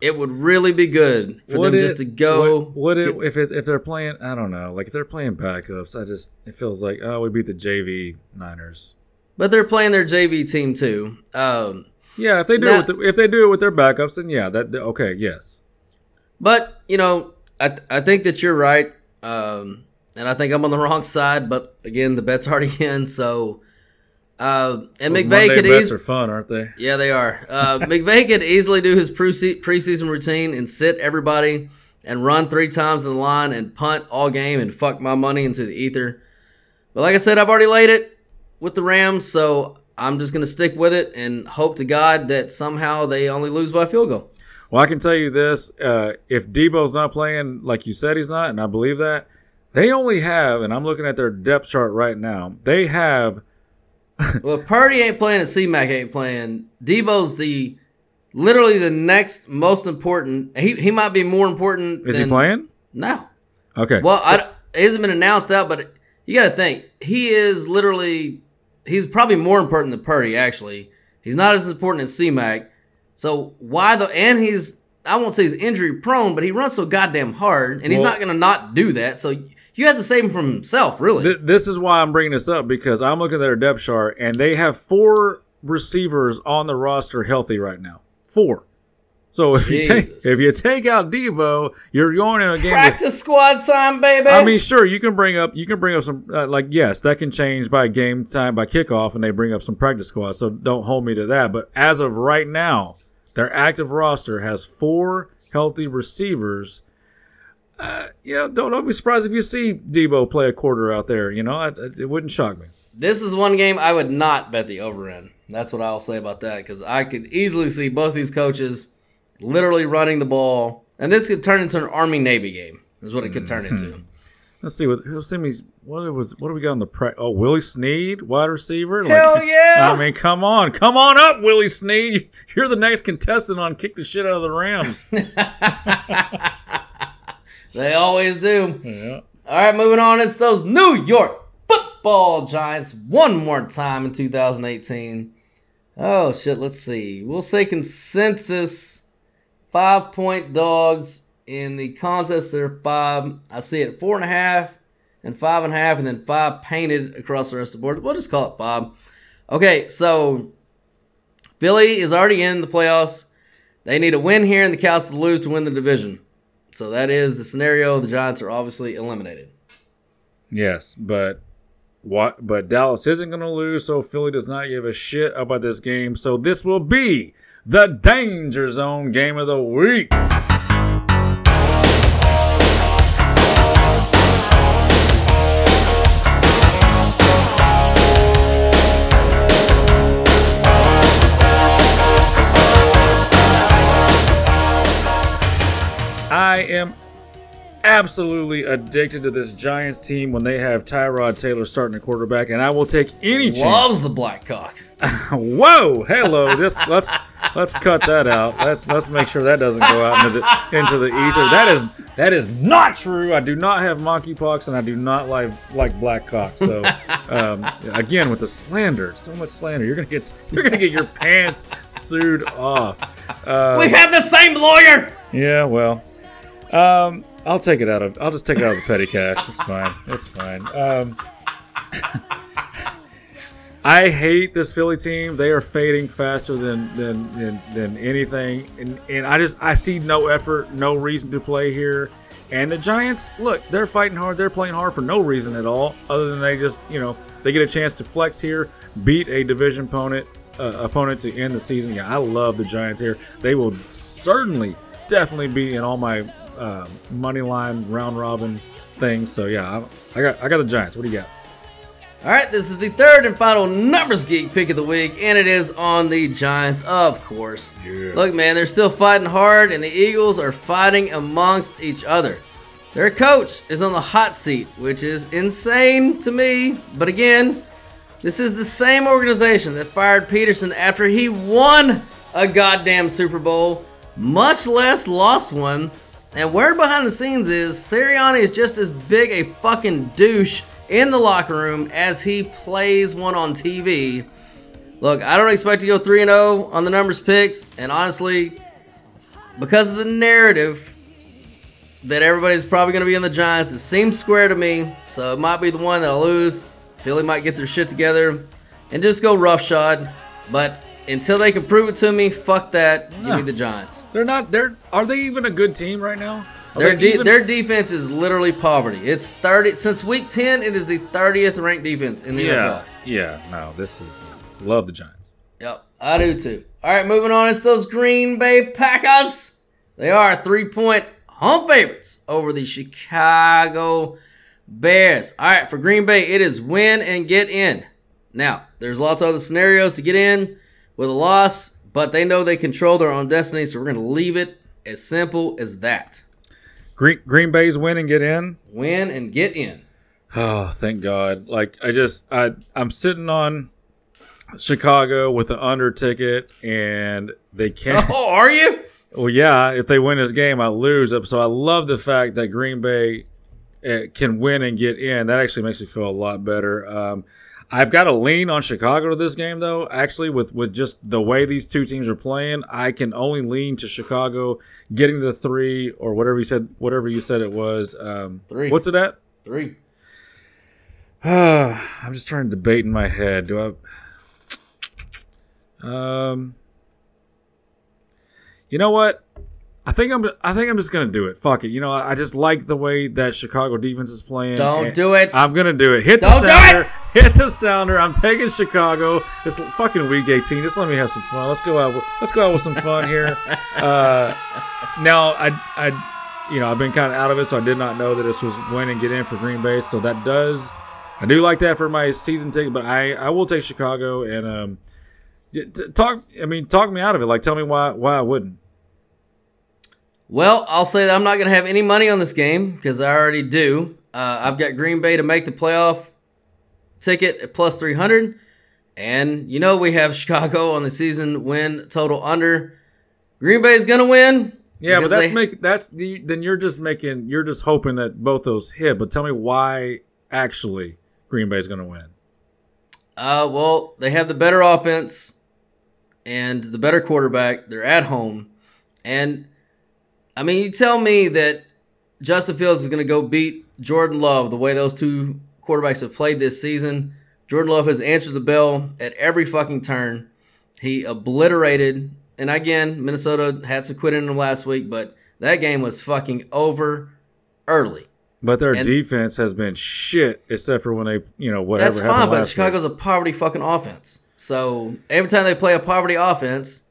it would really be good for Would them it- just to go. Would, would it if it, if they're playing? I don't know. Like if they're playing backups, I just it feels like oh we beat the JV Niners. But they're playing their JV team too. Um, Yeah, if they do Now- it with the, if they do it with their backups, then yeah, that okay, yes. but you know, I I think that you're right, um, and I think I'm on the wrong side. But again, the bet's already in, so. Uh, and Those McVay Monday could bets easily are fun, aren't they? Yeah, they are. Uh, McVay could easily do his prese- preseason routine and sit everybody and run three times in the line and punt all game and fuck my money into the ether. But like I said, I've already laid it with the Rams, so I'm just gonna stick with it and hope to God that somehow they only lose by field goal. Well, I can tell you this: uh, if Debo's not playing like you said he's not, and I believe that, they only have, and I'm looking at their depth chart right now. They have well, if Purdy ain't playing and C-Mac ain't playing, Debo's the literally the next most important. He he might be more important. Is than, he playing? No. Okay. Well, I, it hasn't been announced out, but you got to think he is literally he's probably more important than Purdy. Actually, he's not as important as C-Mac. So why the and he's I won't say he's injury prone, but he runs so goddamn hard, and he's not going to not do that. So you have to save him from himself, really. Th- this is why I'm bringing this up because I'm looking at their depth chart and they have four receivers on the roster healthy right now. Four. So if you take if you take out Debo, you're going in a game. with- Practice squad time, baby. I mean, sure, you can bring up you can bring up some uh, like yes, that can change by game time by kickoff, and they bring up some practice squad. So don't hold me to that. But as of right now, their active roster has four healthy receivers. Uh, yeah, don't don't be surprised if you see Debo play a quarter out there. You know, I, it wouldn't shock me. This is one game I would not bet the over in. That's what I'll say about that because I could easily see both these coaches literally running the ball, and this could turn into an Army Navy game. Is what it could turn into. Let's see what who's send me what it was. What do we got on the pre? Oh, Willie Snead, wide receiver. Hell yeah! I mean, come on, come on up, Willie Snead. You're the next contestant on Kick the Shit Out of the Rams. They always do. Yeah. All right, moving on. It's those New York Football Giants one more time in 2018. Oh shit. Let's see. We'll say consensus five point dogs in the contest. There five. I see it four and a half and five and a half, and then five painted across the rest of the board. We'll just call it five. Okay, so Philly is already in the playoffs. They need a win here and the Cows to lose to win the division. So that is the scenario. The Giants are obviously eliminated. Yes, but what? But Dallas isn't going to lose, so Philly does not give a shit about this game. So this will be the Danger Zone game of the week. Am absolutely addicted to this Giants team when they have Tyrod Taylor starting a quarterback, and I will take any chance. Loves the black cock. Whoa, hello. This let's let's cut that out. Let's let's make sure that doesn't go out into the into the ether. That is That is not true. I do not have monkeypox, and I do not like like black cock. So, um, again, with the slander, so much slander, you're gonna get you're gonna get your pants sued off. Um, we have the same lawyer. yeah, well, um, I'll take it out of. I'll just take it out of the petty cash. It's fine. It's fine. Um, I hate this Philly team. They are fading faster than than than, than anything, and and I just I see no effort, no reason to play here. And the Giants, look, they're fighting hard. They're playing hard for no reason at all, other than they just you know they get a chance to flex here, beat a division opponent uh, opponent to end the season. Yeah, I love the Giants here. They will certainly, definitely be in all my uh, money line round robin thing. So yeah, I, I got I got the Giants. What do you got? All right, this is the third and final Numbers Geek pick of the week, and it is on the Giants, of course. Yeah. Look, man, they're still fighting hard, and the Eagles are fighting amongst each other. Their coach is on the hot seat, which is insane to me. But again, this is the same organization that fired Pederson after he won a goddamn Super Bowl, much less lost one. And word behind the scenes is Sirianni is just as big a fucking douche in the locker room as he plays one on TV. Look, I don't expect to go 3 0 on the numbers picks, and honestly, because of the narrative that everybody's probably going to be in the Giants, it seems square to me, so it might be the one that I lose. Philly might get their shit together and just go roughshod, but until they can prove it to me, fuck that. Give me the Giants. They're not. They're are they even a good team right now? Are Their, de- even- their defense is literally poverty. It's 30 since week 10, it is the 30th ranked defense in the yeah, NFL. yeah. No, this is love the Giants. Yep, I do too. All right, moving on. It's those Green Bay Packers. They are three point home favorites over the Chicago Bears. All right, for Green Bay, it is win and get in. Now, there's lots of other scenarios to get in with a loss, but they know they control their own destiny, so we're going to leave it as simple as that. Green Green Bay's win and get in. Win and get in. Oh, thank God! Like I just I I'm sitting on Chicago with an under ticket, and they can't. Oh, are you? Well, yeah. If they win this game, I lose. So I love the fact that Green Bay uh, can win and get in. That actually makes me feel a lot better. Um, I've got to lean on Chicago to this game, though. Actually, with with just the way these two teams are playing, I can only lean to Chicago getting the three or whatever you said. Whatever you said it was. Um, Three. What's it at? Three. I'm just trying to debate in my head. Do I? Um. You know what? I think I'm. I think I'm just gonna do it. Fuck it. You know, I, I just like the way that Chicago defense is playing. Don't do it. I'm gonna do it. Hit Don't the sounder. Hit the sounder. I'm taking Chicago. It's fucking week 18. Just let me have some fun. Let's go out. With, let's go out with some fun here. Uh, now I I you know I've been kind of out of it, so I did not know that this was win and get in for Green Bay. So that does I do like that for my season ticket, but I I will take Chicago and um talk. I mean, talk me out of it. Like, tell me why why I wouldn't. Well, I'll say that I'm not going to have any money on this game because I already do. Uh, I've got Green Bay to make the playoff ticket at plus 300. And you know, we have Chicago on the season win total under. Green Bay's going to win. Yeah, but that's they- make that's the then you're just making you're just hoping that both those hit. But tell me why actually Green Bay's going to win. Uh, well, they have the better offense and the better quarterback. They're at home. And, I mean, you tell me that Justin Fields is going to go beat Jordan Love the way those two quarterbacks have played this season. Jordan Love has answered the bell at every fucking turn. He obliterated, and again, Minnesota had to quit in them last week, but that game was fucking over early. But their And- defense has been shit, except for when they, you know, whatever. That's fine, but Chicago's week. a poverty fucking offense. So every time they play a poverty offense,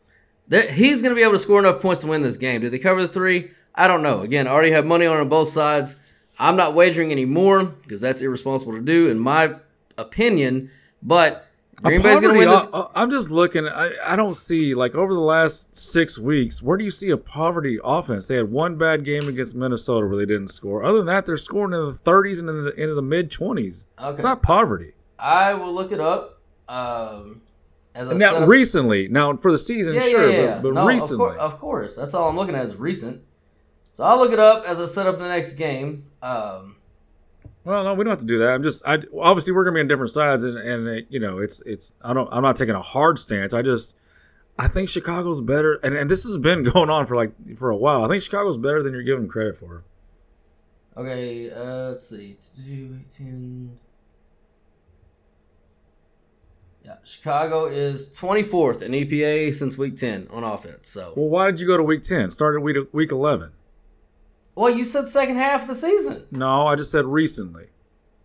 he's going to be able to score enough points to win this game. Do they cover the three? I don't know. Again, I already have money on on both sides. I'm not wagering anymore because that's irresponsible to do, in my opinion. But Green Bay's going to win this. o- I'm just looking. I, I don't see like over the last six weeks. Where do you see a poverty offense? They had one bad game against Minnesota where they didn't score. Other than that, they're scoring in the 30s and in the into the mid 20s. Okay. It's not poverty. I will look it up. Um, as now recently, now for the season, yeah, sure, yeah, yeah. but, but No, recently, Of, of course. That's all I'm looking at is recent. So I'll look it up as I set up the next game. Um, Well, no, we don't have to do that. I'm just, I obviously we're gonna be on different sides, and and uh, you know, it's it's. I don't. I'm not taking a hard stance. I just, I think Chicago's better, and and this has been going on for like for a while. I think Chicago's better than you're giving credit for. okay, uh, let's see. 10. Yeah, Chicago is 24th in EPA since week 10 on offense. So, Well, why did you go to week ten? Started week week eleven. well, you said second half of the season. No, I just said recently.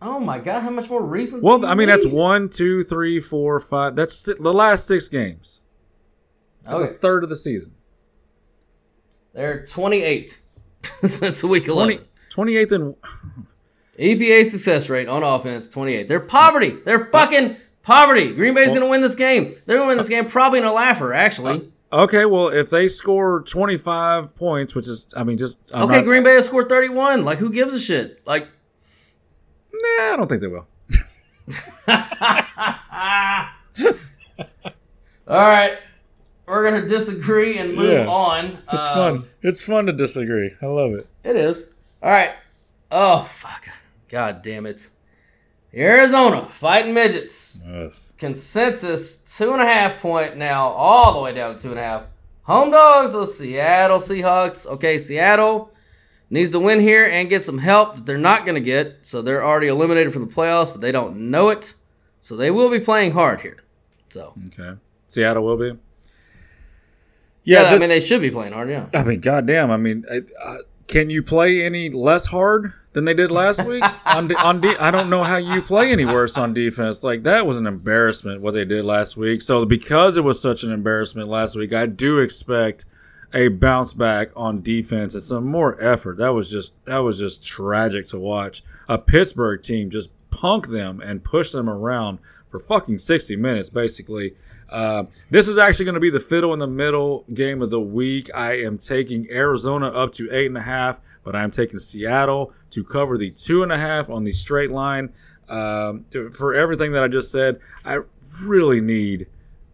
Oh my God, how much more recent? Well, I mean that's one, two, three, four, five. That's the last six games. That's Okay. a third of the season. They're 28th since week 11. 20, 28th in EPA success rate on offense, 28. They're poverty. They're fucking poverty. Green Bay's going to win this game. They're going to win this game probably in a laugher, actually. okay. Well, if they score 25 points, which is, I mean, just I'm okay, not- Green Bay has scored 31. Like, who gives a shit? Like, Nah, I don't think they will. all right, we're going to disagree and move Yeah. on. It's Um, fun. It's fun to disagree. I love it. It is. All right. Oh, fuck. God damn it. Arizona fighting midgets. Ugh. Consensus two and a half point now, all the way down to two and a half. Home dogs, the Seattle Seahawks. Okay, Seattle needs to win here and get some help that they're not going to get. So they're already eliminated from the playoffs, but they don't know it. So they will be playing hard here. So Okay. Seattle will be. yeah, Yeah, I mean they should be playing hard. Yeah. I mean, goddamn. I mean, I, I, can you play any less hard than they did last week? on de- on de- I don't know how you play any worse on defense. Like that was an embarrassment what they did last week. So because it was such an embarrassment last week, I do expect a bounce back on defense and some more effort. That was just that was just tragic to watch. A Pittsburgh team just punk them and push them around for fucking 60 minutes basically. Uh, this is actually going to be the fiddle in the middle game of the week. I am taking Arizona up to eight and a half, but I'm taking Seattle to cover the two and a half on the straight line. Um, for everything that I just said, I really need,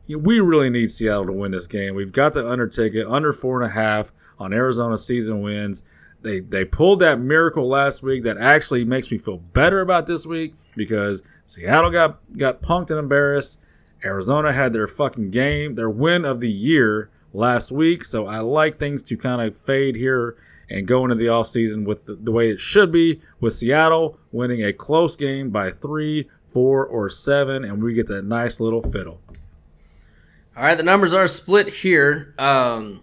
we really need Seattle to win this game. We've got to undertake it under four and a half on Arizona season wins. They they pulled that miracle last week that actually makes me feel better about this week because Seattle got got punked and embarrassed. Arizona had their fucking game, their win of the year last week. So I like things to kind of fade here and go into the offseason with the, the way it should be, with Seattle winning a close game by three, four, or seven, and we get that nice little fiddle. All right, the numbers are split here. Um,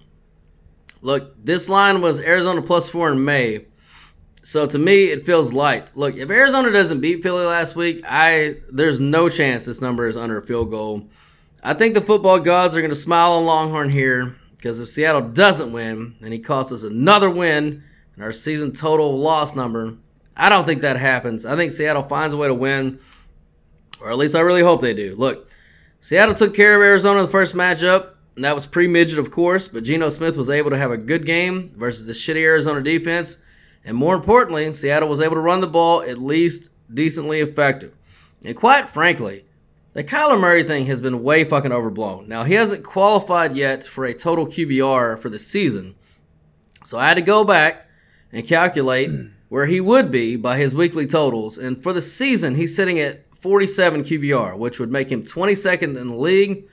look, this line was Arizona plus four in May. So to me, it feels light. Look, if Arizona doesn't beat Philly last week, I there's no chance this number is under a field goal. I think the football gods are going to smile on Longhorn here because if Seattle doesn't win and he costs us another win and our season total loss number, I don't think that happens. I think Seattle finds a way to win, or at least I really hope they do. Look, Seattle took care of Arizona in the first matchup, and that was pre midget, of course, but Geno Smith was able to have a good game versus the shitty Arizona defense. And more importantly, Seattle was able to run the ball at least decently effective. And quite frankly, the Kyler Murray thing has been way fucking overblown. Now, he hasn't qualified yet for a total QBR for the season. So I had to go back and calculate where he would be by his weekly totals. And for the season, he's sitting at 47 QBR, which would make him 22nd in the league,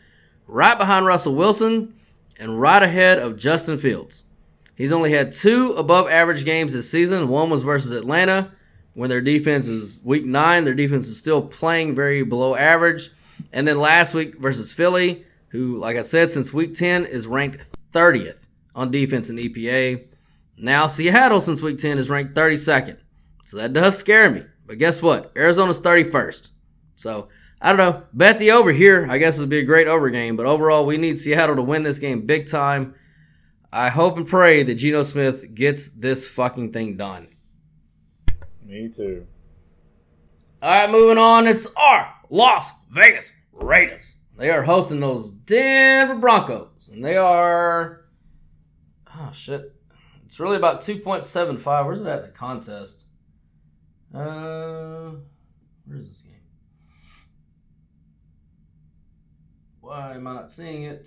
right behind Russell Wilson, and right ahead of Justin Fields. He's only had two above average games this season. One was versus Atlanta, when their defense is week nine. Their defense is still playing very below average. And then last week versus Philly, who, like I said, since week 10 is ranked 30th on defense in EPA. Now Seattle, since week 10, is ranked 32nd. So that does scare me. But guess what? Arizona's 31st. So I don't know. Bet the over here. I guess it'd be a great over game. But overall, we need Seattle to win this game big time. I hope and pray that Geno Smith gets this fucking thing done. Me too. All right, moving on. It's our Las Vegas Raiders. They are hosting those Denver Broncos, and they are. Oh shit! It's really about two point seven five. Where's it at the contest? Uh, where is this game? Why am I not seeing it?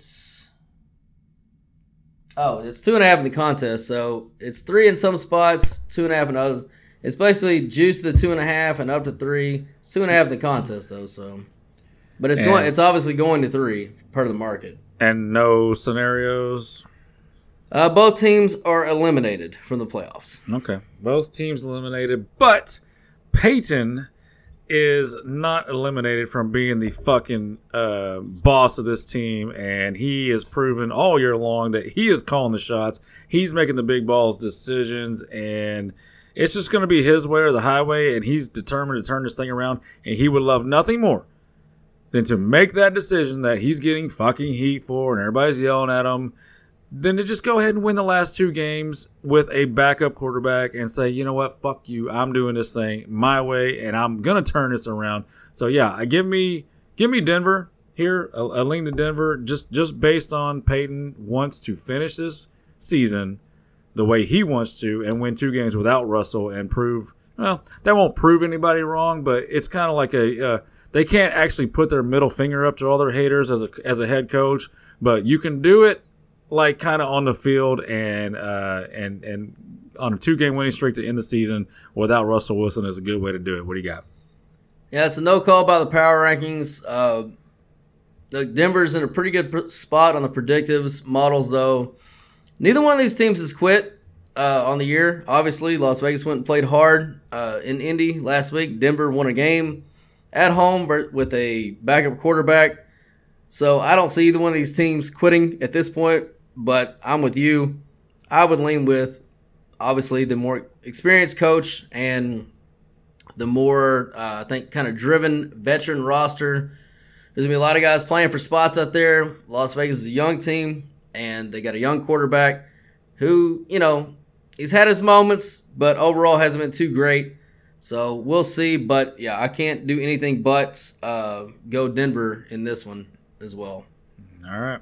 Oh, it's two and a half in the contest, so it's three in some spots, two and a half in others. It's basically juice to the two and a half and up to three. It's two and a half in the contest though, so. But it's going. It's obviously going to three part of the market. And no scenarios. Uh, both teams are eliminated from the playoffs. Okay. Both teams eliminated, but Payton is not eliminated from being the fucking uh, boss of this team, and he has proven all year long that he is calling the shots. He's making the big balls decisions, and it's just going to be his way or the highway, and he's determined to turn this thing around, and he would love nothing more than to make that decision that he's getting fucking heat for, and everybody's yelling at him then to just go ahead and win the last two games with a backup quarterback and say, you know what, fuck you, I'm doing this thing my way, and I'm gonna turn this around. So yeah, I give me give me Denver here. A lean to Denver just just based on Payton wants to finish this season the way he wants to and win two games without Russell and prove well that won't prove anybody wrong, but it's kind of like a uh, they can't actually put their middle finger up to all their haters as a as a head coach, but you can do it like kind of on the field and uh, and and on a two game winning streak to end the season without Russell Wilson is a good way to do it. What do you got? Yeah, it's a no call by the power rankings. Uh, the Denver's in a pretty good spot on the predictives models, though. Neither one of these teams has quit uh, on the year. Obviously, Las Vegas went and played hard uh, in Indy last week. Denver won a game at home with a backup quarterback. So I don't see either one of these teams quitting at this point. But I'm with you. I would lean with obviously the more experienced coach and the more uh, I think kind of driven veteran roster. There's gonna be a lot of guys playing for spots out there. Las Vegas is a young team, and they got a young quarterback who, you know, he's had his moments, but overall hasn't been too great. So we'll see. But yeah, I can't do anything but uh, go Denver in this one as well. All right.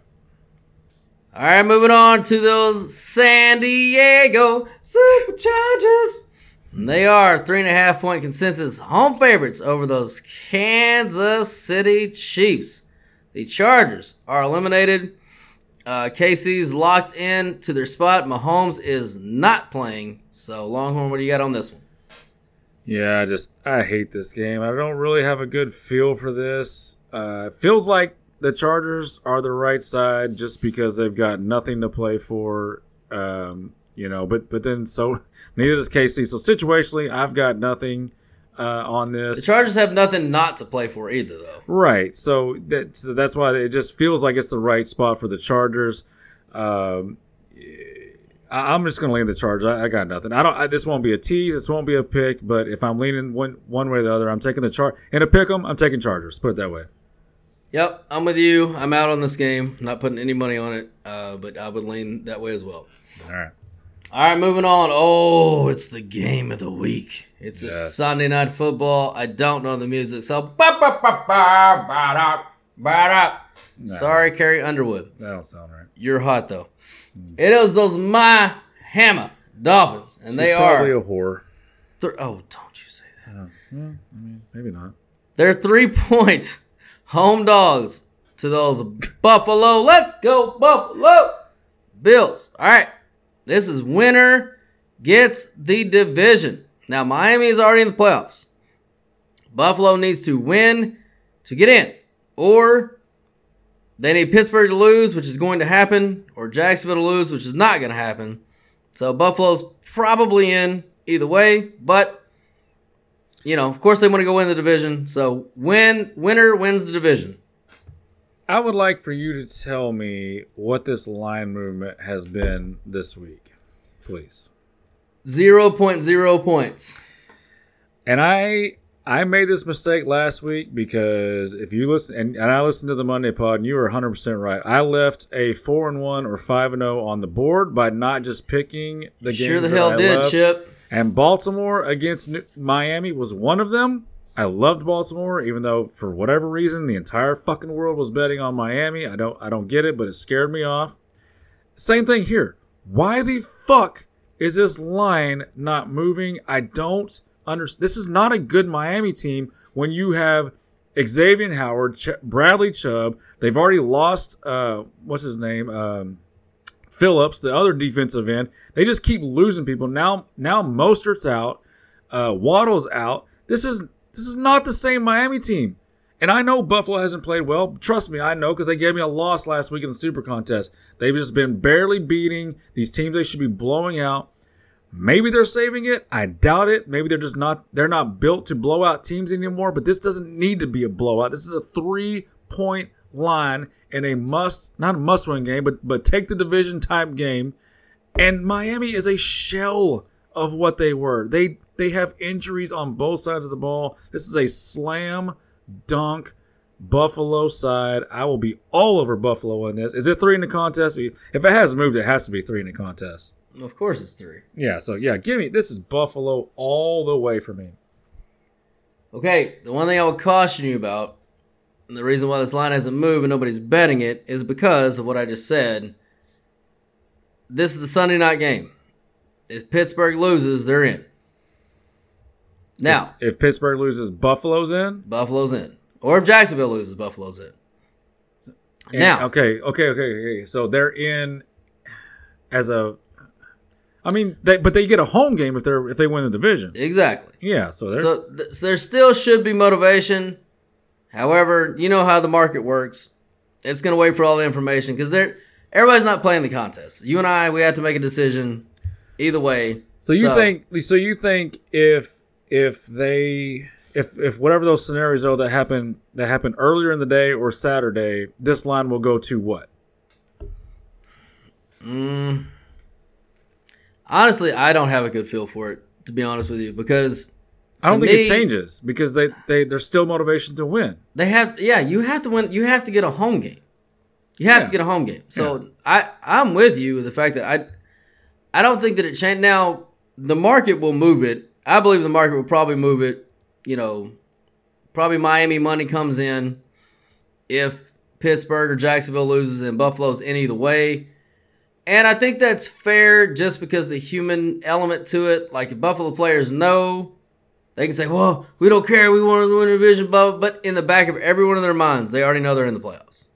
All right, moving on to those San Diego Superchargers. They are three and a half point consensus home favorites over those Kansas City Chiefs. The Chargers are eliminated. Uh, KC's locked in to their spot. Mahomes is not playing. So, Longhorn, what do you got on this one? Yeah, I just I hate this game. I don't really have a good feel for this. Uh, it feels like the Chargers are the right side just because they've got nothing to play for. Um, you know, but but then so neither does KC. So situationally, I've got nothing uh, on this. The Chargers have nothing not to play for either, though. Right. So that's that's why it just feels like it's the right spot for the Chargers. Um, I, I'm just gonna lean the Chargers. I, I got nothing. I don't. I, this won't be a tease. This won't be a pick. But if I'm leaning one one way or the other, I'm taking the chart. In a pick 'em, I'm taking Chargers. Put it that way. Yep, I'm with you. I'm out on this game. Not putting any money on it, uh, but I would lean that way as well. All right. All right, moving on. Oh, it's the game of the week. It's a Sunday night football. I don't know the music, so ba ba ba ba ba ba da. Sorry, Carrie Underwood. That don't sound right. You're hot though. It is those my hammer Dolphins, and they She's probably are. a whore. Th- oh, don't you say that. Yeah, I mean, maybe not. They're three point home dogs to those Buffalo. Let's go, Buffalo Bills. All right. This is winner gets the division. Now, Miami is already in the playoffs. Buffalo needs to win to get in, or they need Pittsburgh to lose, which is going to happen, or Jacksonville to lose, which is not going to happen. So Buffalo's probably in either way, but you know, of course they want to go win the division. So win winner wins the division. I would like for you to tell me what this line movement has been this week, please. 0.0 points. And I I made this mistake last week because if you listen and, and I listened to the Monday pod and you were 100% right. I left a 4 and 1 or 5 and 0 on the board by not just picking the game. Sure the hell did. Chip. And Baltimore against New- Miami was one of them. I loved Baltimore, even though for whatever reason the entire fucking world was betting on Miami. I don't I don't get it, but it scared me off. Same thing here. Why the fuck is this line not moving? I don't understand. This is not a good Miami team when you have Xavier Howard, Ch- Bradley Chubb. They've already lost uh what's his name? Um Phillips, the other defensive end. They just keep losing people. Now, now Mostert's out, uh, Waddle's out. This is this is not the same Miami team. And I know Buffalo hasn't played well. Trust me, I know because they gave me a loss last week in the Super Contest. They've just been barely beating these teams they should be blowing out. Maybe they're saving it. I doubt it. Maybe they're just not they're not built to blow out teams anymore, but this doesn't need to be a blowout. This is a 3-point line in a must not a must win game, but but take the division type game. And Miami is a shell of what they were. They they have injuries on both sides of the ball. This is a slam dunk Buffalo side. I will be all over Buffalo in this. Is it three in the contest? If it has moved, it has to be three in the contest. Of course, it's three. Yeah, so yeah, give me this is Buffalo all the way for me. Okay, the one thing I would caution you about, and the reason why this line hasn't moved and nobody's betting it, is because of what I just said. This is the Sunday night game. If Pittsburgh loses, they're in. Now, if, if Pittsburgh loses, Buffalo's in. Buffalo's in, or if Jacksonville loses, Buffalo's in. And- now, okay, okay, okay, okay. So they're in as a. I mean, they, but they get a home game if they're if they win the division. exactly. Yeah, so there's So, th- so there still should be motivation. However, you know how the market works. It's going to wait for all the information because they're everybody's not playing the contest. You and I, we have to make a decision either way. So you think so you think if if they if if whatever those scenarios are that happen that happen earlier in the day or Saturday, this line will go to what? Mm, honestly, I don't have a good feel for it to be honest with you because I don't think me, it changes because they they there's still motivation to win. They have yeah, you have to win. You have to get a home game. You have Yeah. to get a home game. So I I'm with you with the fact that I I don't think that it changed. Now the market will move it. I believe the market will probably move it. You know, probably Miami money comes in if Pittsburgh or Jacksonville loses and Buffalo's in either way. And I think that's fair just because the human element to it. Like if Buffalo players know, they can say, "Well, we don't care. We want to win the division." Blah. But in the back of every one of their minds, they already know they're in the playoffs.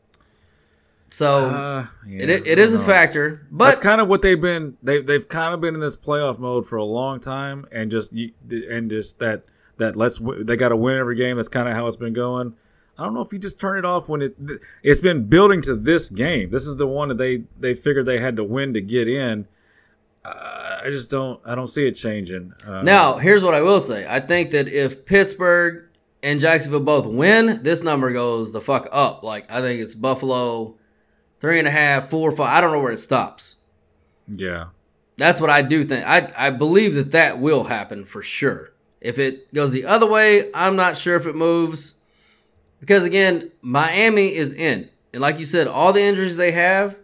So Uh, yeah, it, it is a factor. But That's kind of what they've been. They they've kind of been in this playoff mode for a long time, and just and just that that let's they got to win every game. That's kind of how it's been going. I don't know if you just turn it off when it it's been building to this game. This is the one that they they figured they had to win to get in. I just don't I don't see it changing. Uh, Now, here's what I will say. I think that if Pittsburgh and Jacksonville both win, this number goes the fuck up. Like I think it's Buffalo three and a half, four, five. I don't know where it stops. yeah, That's what I do think. I I believe that that will happen for sure. If it goes the other way, I'm not sure if it moves. Because again, Miami is in. And like you said, all the injuries they have,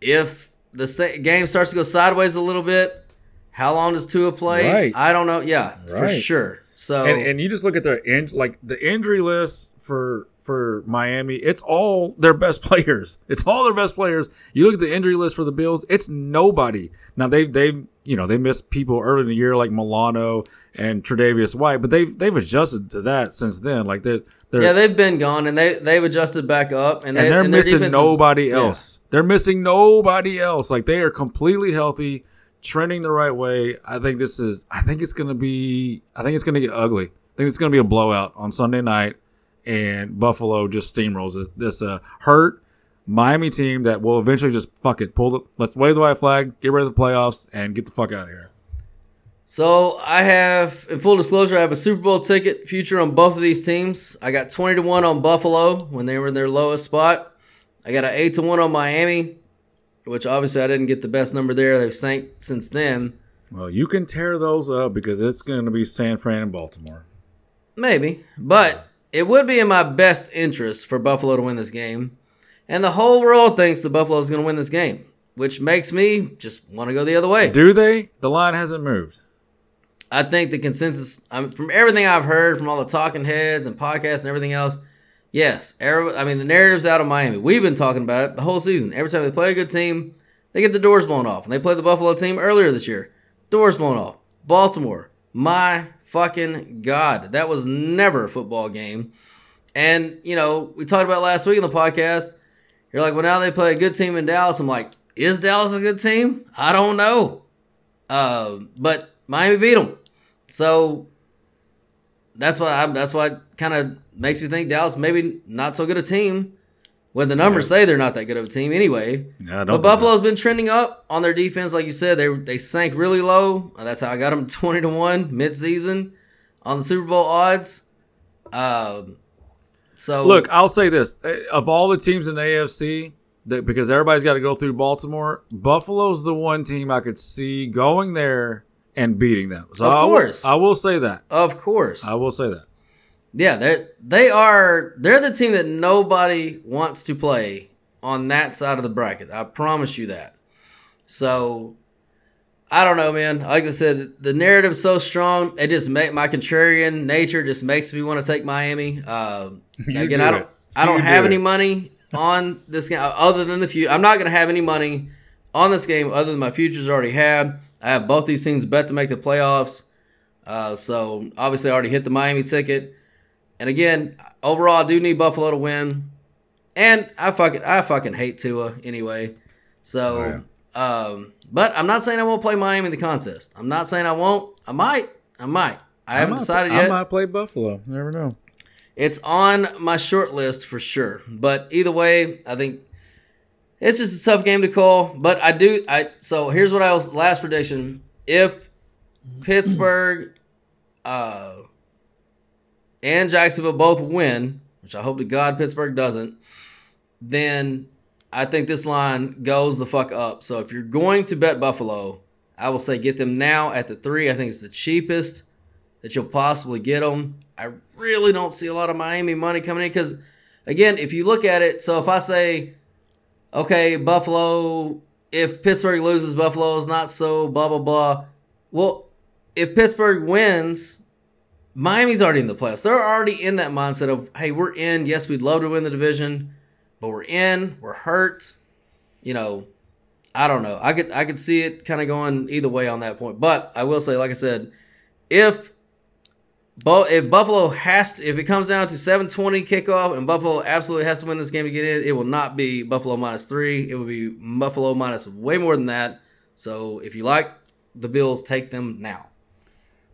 if the game starts to go sideways a little bit, how long does Tua play? Right. I don't know. Yeah, for sure. So and, and you just look at their in, like the injury list for for Miami. It's all their best players. It's all their best players. You look at the injury list for the Bills. It's nobody. Now they've they've you know they missed people early in the year like Milano and Tre'Davious White, but they've they've adjusted to that since then. Like they're they're yeah, they've been gone and they they've adjusted back up and, and they, they're and missing defense is- nobody yeah. else. They're missing nobody else. Like they are completely healthy, trending the right way. I think this is. I think it's gonna be. I think it's gonna get ugly. I think it's gonna be a blowout on Sunday night, and Buffalo just steamrolls this, this uh, hurt Miami team that will eventually just fuck it. Pull the. Let's wave the white flag. Get rid of the playoffs and get the fuck out of here. So I have, in full disclosure, I have a Super Bowl ticket future on both of these teams. I got twenty to one on Buffalo when they were in their lowest spot. I got an eight to one on Miami, which obviously I didn't get the best number there. They've sank since then. Well, you can tear those up because it's gonna be San Fran and Baltimore. Maybe, but it would be in my best interest for Buffalo to win this game, and the whole world thinks the Buffalo is going to win this game, which makes me just want to go the other way. Do they? The line hasn't moved. I think the consensus, mean, from everything I've heard from all the talking heads and podcasts and everything else, yes, I mean the narrative's out of Miami. We've been talking about it the whole season. Every time they play a good team, they get the doors blown off. And they played the Buffalo team earlier this year, doors blown off. Baltimore, my fucking god, that was never a football game. And you know, we talked about last week in the podcast. You're like, well, now they play a good team in Dallas. I'm like, is Dallas a good team? I don't know. Uh, but Miami beat them, so that's why I'm, that's why kind of makes me think Dallas maybe not so good a team. When the numbers say they're not that good of a team anyway. Yeah, but Buffalo's been trending up on their defense, like you said. They they sank really low. That's how I got them twenty to one mid season on the Super Bowl odds. Um, so Look, I'll say this: Eh, of all the teams in the AFC, that because everybody's got to go through Baltimore, Buffalo's the one team I could see going there and beating them. So Of I will- course. I will say that. of course, I will say that. Yeah, they they are they're the team that nobody wants to play on that side of the bracket. I promise you that. So I don't know, man. Like I said, the narrative's so strong. It just make my contrarian nature just makes me want to take Miami. Uh, again, do I don't it. I don't You have do any it. money on this game other than the few. I'm not going to have any money on this game other than my futures already have. I have both these teams bet to make the playoffs. Uh, so obviously, I already hit the Miami ticket. And again, overall, I do need Buffalo to win. And I fucking I fucking hate Tua anyway. So, um, but I'm not saying I won't play Miami in the contest. I'm not saying I won't. I might. I might. I, haven't might- decided yet. I might play Buffalo. Never know. It's on my short list for sure. But either way, I think it's just a tough game to call. But I do. I so here's what I was last prediction. If Pittsburgh uh, and Jacksonville both win, which I hope to God Pittsburgh doesn't, then I think this line goes the fuck up. So if you're going to bet Buffalo, I will say get them now at the three. I think it's the cheapest that you'll possibly get them. I really don't see a lot of Miami money coming in because, again, if you look at it, so if I say, okay, Buffalo, if Pittsburgh loses, Buffalo is not so blah blah blah. Well, if Pittsburgh wins, Miami's already in the playoffs. They're already in that mindset of, hey, we're in. Yes, we'd love to win the division, but we're in. We're hurt. You know, I don't know. I could I could see it kind of going either way on that point. But I will say, like I said, if if Buffalo has to, if it comes down to 720 kickoff and Buffalo absolutely has to win this game to get in, it will not be Buffalo minus three. It will be Buffalo minus way more than that. So if you like the Bills, take them now.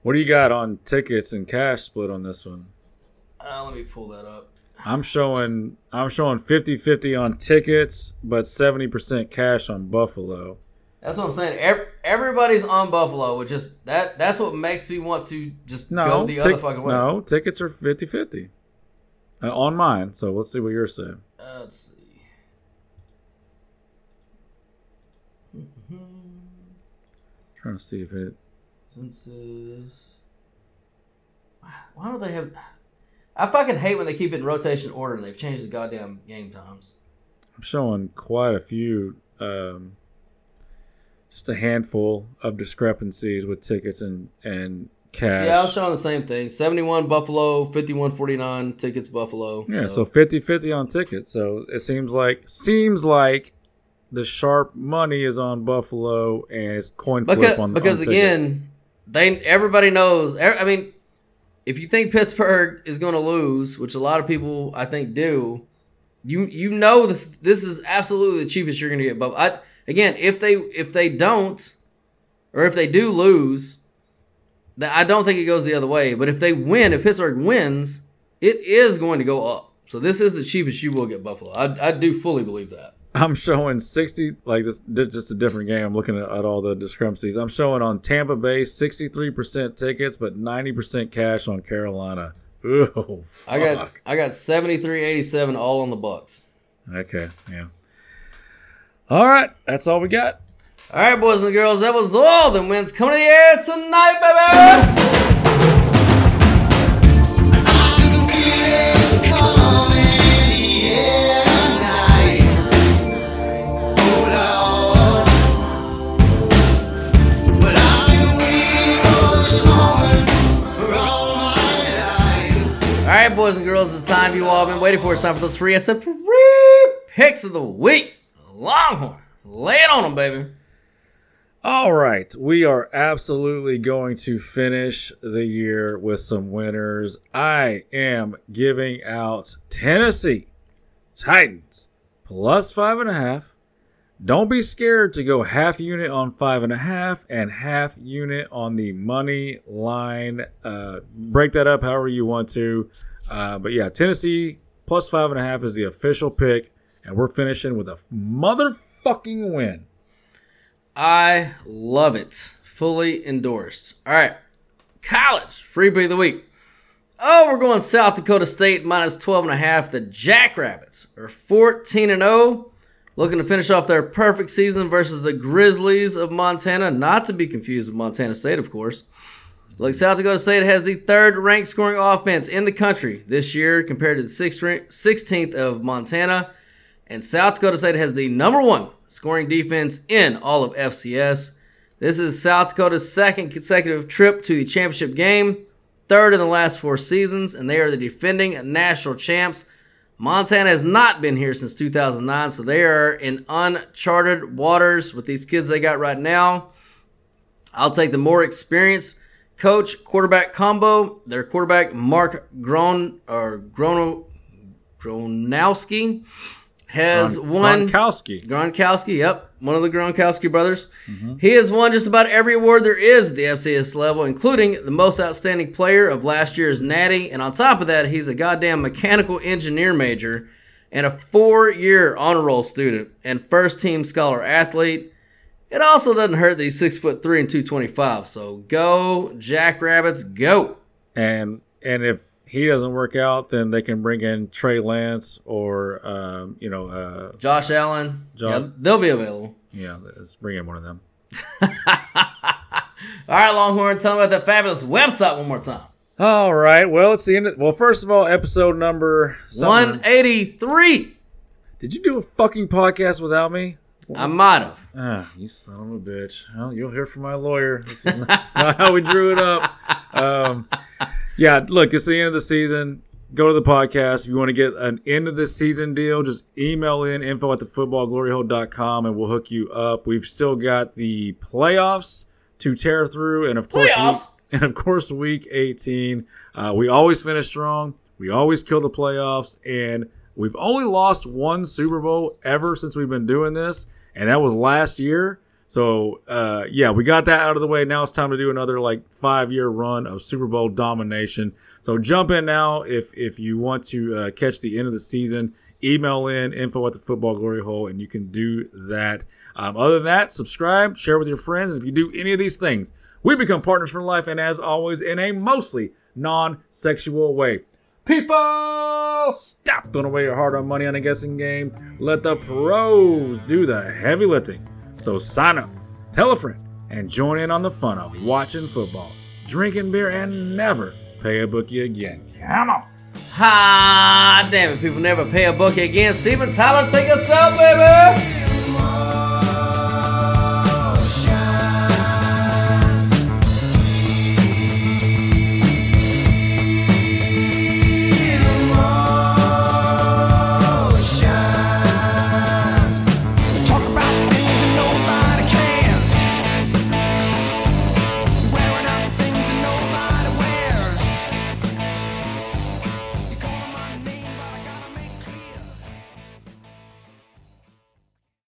What do you got on tickets and cash split on this one? Uh, let me pull that up. I'm showing I'm showing 50-50 on tickets, but 70% cash on Buffalo. That's what I'm saying. Ev- Everybody's on Buffalo, which is that. That's what makes me want to just No, go the tic- other fucking way. no, tickets are 50-50 uh, on mine. So let's see what you're saying. Uh, let's see. trying to see if it. Census. Why don't they have? I fucking hate when they keep it in rotation order and they've changed the goddamn game times. I'm showing quite a few, um, just a handful of discrepancies with tickets and and cash. Yeah, I was showing the same thing. 71 Buffalo, 51 49 tickets Buffalo. Yeah, so 50-50 on tickets. So it seems like seems like the sharp money is on Buffalo and it's coin flip because, on because on again, they everybody knows. I mean, if you think Pittsburgh is going to lose, which a lot of people I think do, you you know this this is absolutely the cheapest you're going to get. But I, again, if they if they don't, or if they do lose, I don't think it goes the other way. But if they win, if Pittsburgh wins, it is going to go up. So this is the cheapest you will get Buffalo. I, I do fully believe that. I'm showing 60 like this just a different game. I'm looking at, at all the discrepancies. I'm showing on Tampa Bay 63% tickets but 90% cash on Carolina. Ooh, I got. I got 73 87 all on the Bucks. Okay, yeah. All right, that's all we got. All right, boys and girls, that was all the wins coming to the air tonight, baby. All right, boys and girls, it's time you all been waiting for. It's time for those free SF free picks of the week. Longhorn, lay it on them, baby. All right, we are absolutely going to finish the year with some winners. I am giving out Tennessee Titans plus five and a half. Don't be scared to go half unit on five and a half and half unit on the money line. Uh, break that up however you want to. Uh, but yeah, Tennessee plus five and a half is the official pick, and we're finishing with a motherfucking win. I love it. Fully endorsed. All right. College freebie of the week. Oh, we're going South Dakota State minus 12 and a half. The Jackrabbits are 14 and 0, looking to finish off their perfect season versus the Grizzlies of Montana, not to be confused with Montana State, of course. Look, South Dakota State has the third ranked scoring offense in the country this year compared to the 16th of Montana. And South Dakota State has the number one scoring defense in all of FCS. This is South Dakota's second consecutive trip to the championship game, third in the last four seasons, and they are the defending national champs. Montana has not been here since 2009, so they are in uncharted waters with these kids they got right now. I'll take the more experienced coach quarterback combo. Their quarterback Mark Gron or Grono Gronowski has Gron- won Gronkowski. Gronkowski, yep, one of the Gronkowski brothers. Mm-hmm. He has won just about every award there is at the FCS level, including the most outstanding player of last year's Natty. And on top of that, he's a goddamn mechanical engineer major and a four-year honor roll student and first-team scholar athlete. It also doesn't hurt that he's six foot three and two twenty-five. So go Jackrabbits, go! And and if he doesn't work out, then they can bring in Trey Lance or um, you know uh, Josh Allen, Josh- yeah, they'll be available. yeah, let's bring in one of them. All right, Longhorn, tell me about that fabulous website one more time. All right. Well, it's the end. Of, well, first of all, episode number 183. Did you do a fucking podcast without me? I might have. Ah, you son of a bitch. Well, you'll hear from my lawyer. This is not, that's not how we drew it up. Um, yeah, look, it's the end of the season. Go to the podcast. If you want to get an end of the season deal, just email in info at thefootballgloryhole.com and we'll hook you up. We've still got the playoffs to tear through, and of course, Playoffs? week- and of course, week 18. Uh, we always finish strong. We always kill the playoffs, and we've only lost one Super Bowl ever since we've been doing this, and that was last year. So uh, yeah, we got that out of the way. Now it's time to do another like five year run of Super Bowl domination. So jump in now if if you want to uh, catch the end of the season. Email in info at the football glory hole, and you can do that. Um, other than that, subscribe, share with your friends, and if you do any of these things, we become partners for life. And as always, in a mostly non-sexual way. People, stop throwing away your hard-earned money on a guessing game. Let the pros do the heavy lifting. So sign up, tell a friend, and join in on the fun of watching football, drinking beer, and never pay a bookie again. Come on. Ha! Damn it, people never pay a bookie again. Steven Tyler, take us out, baby!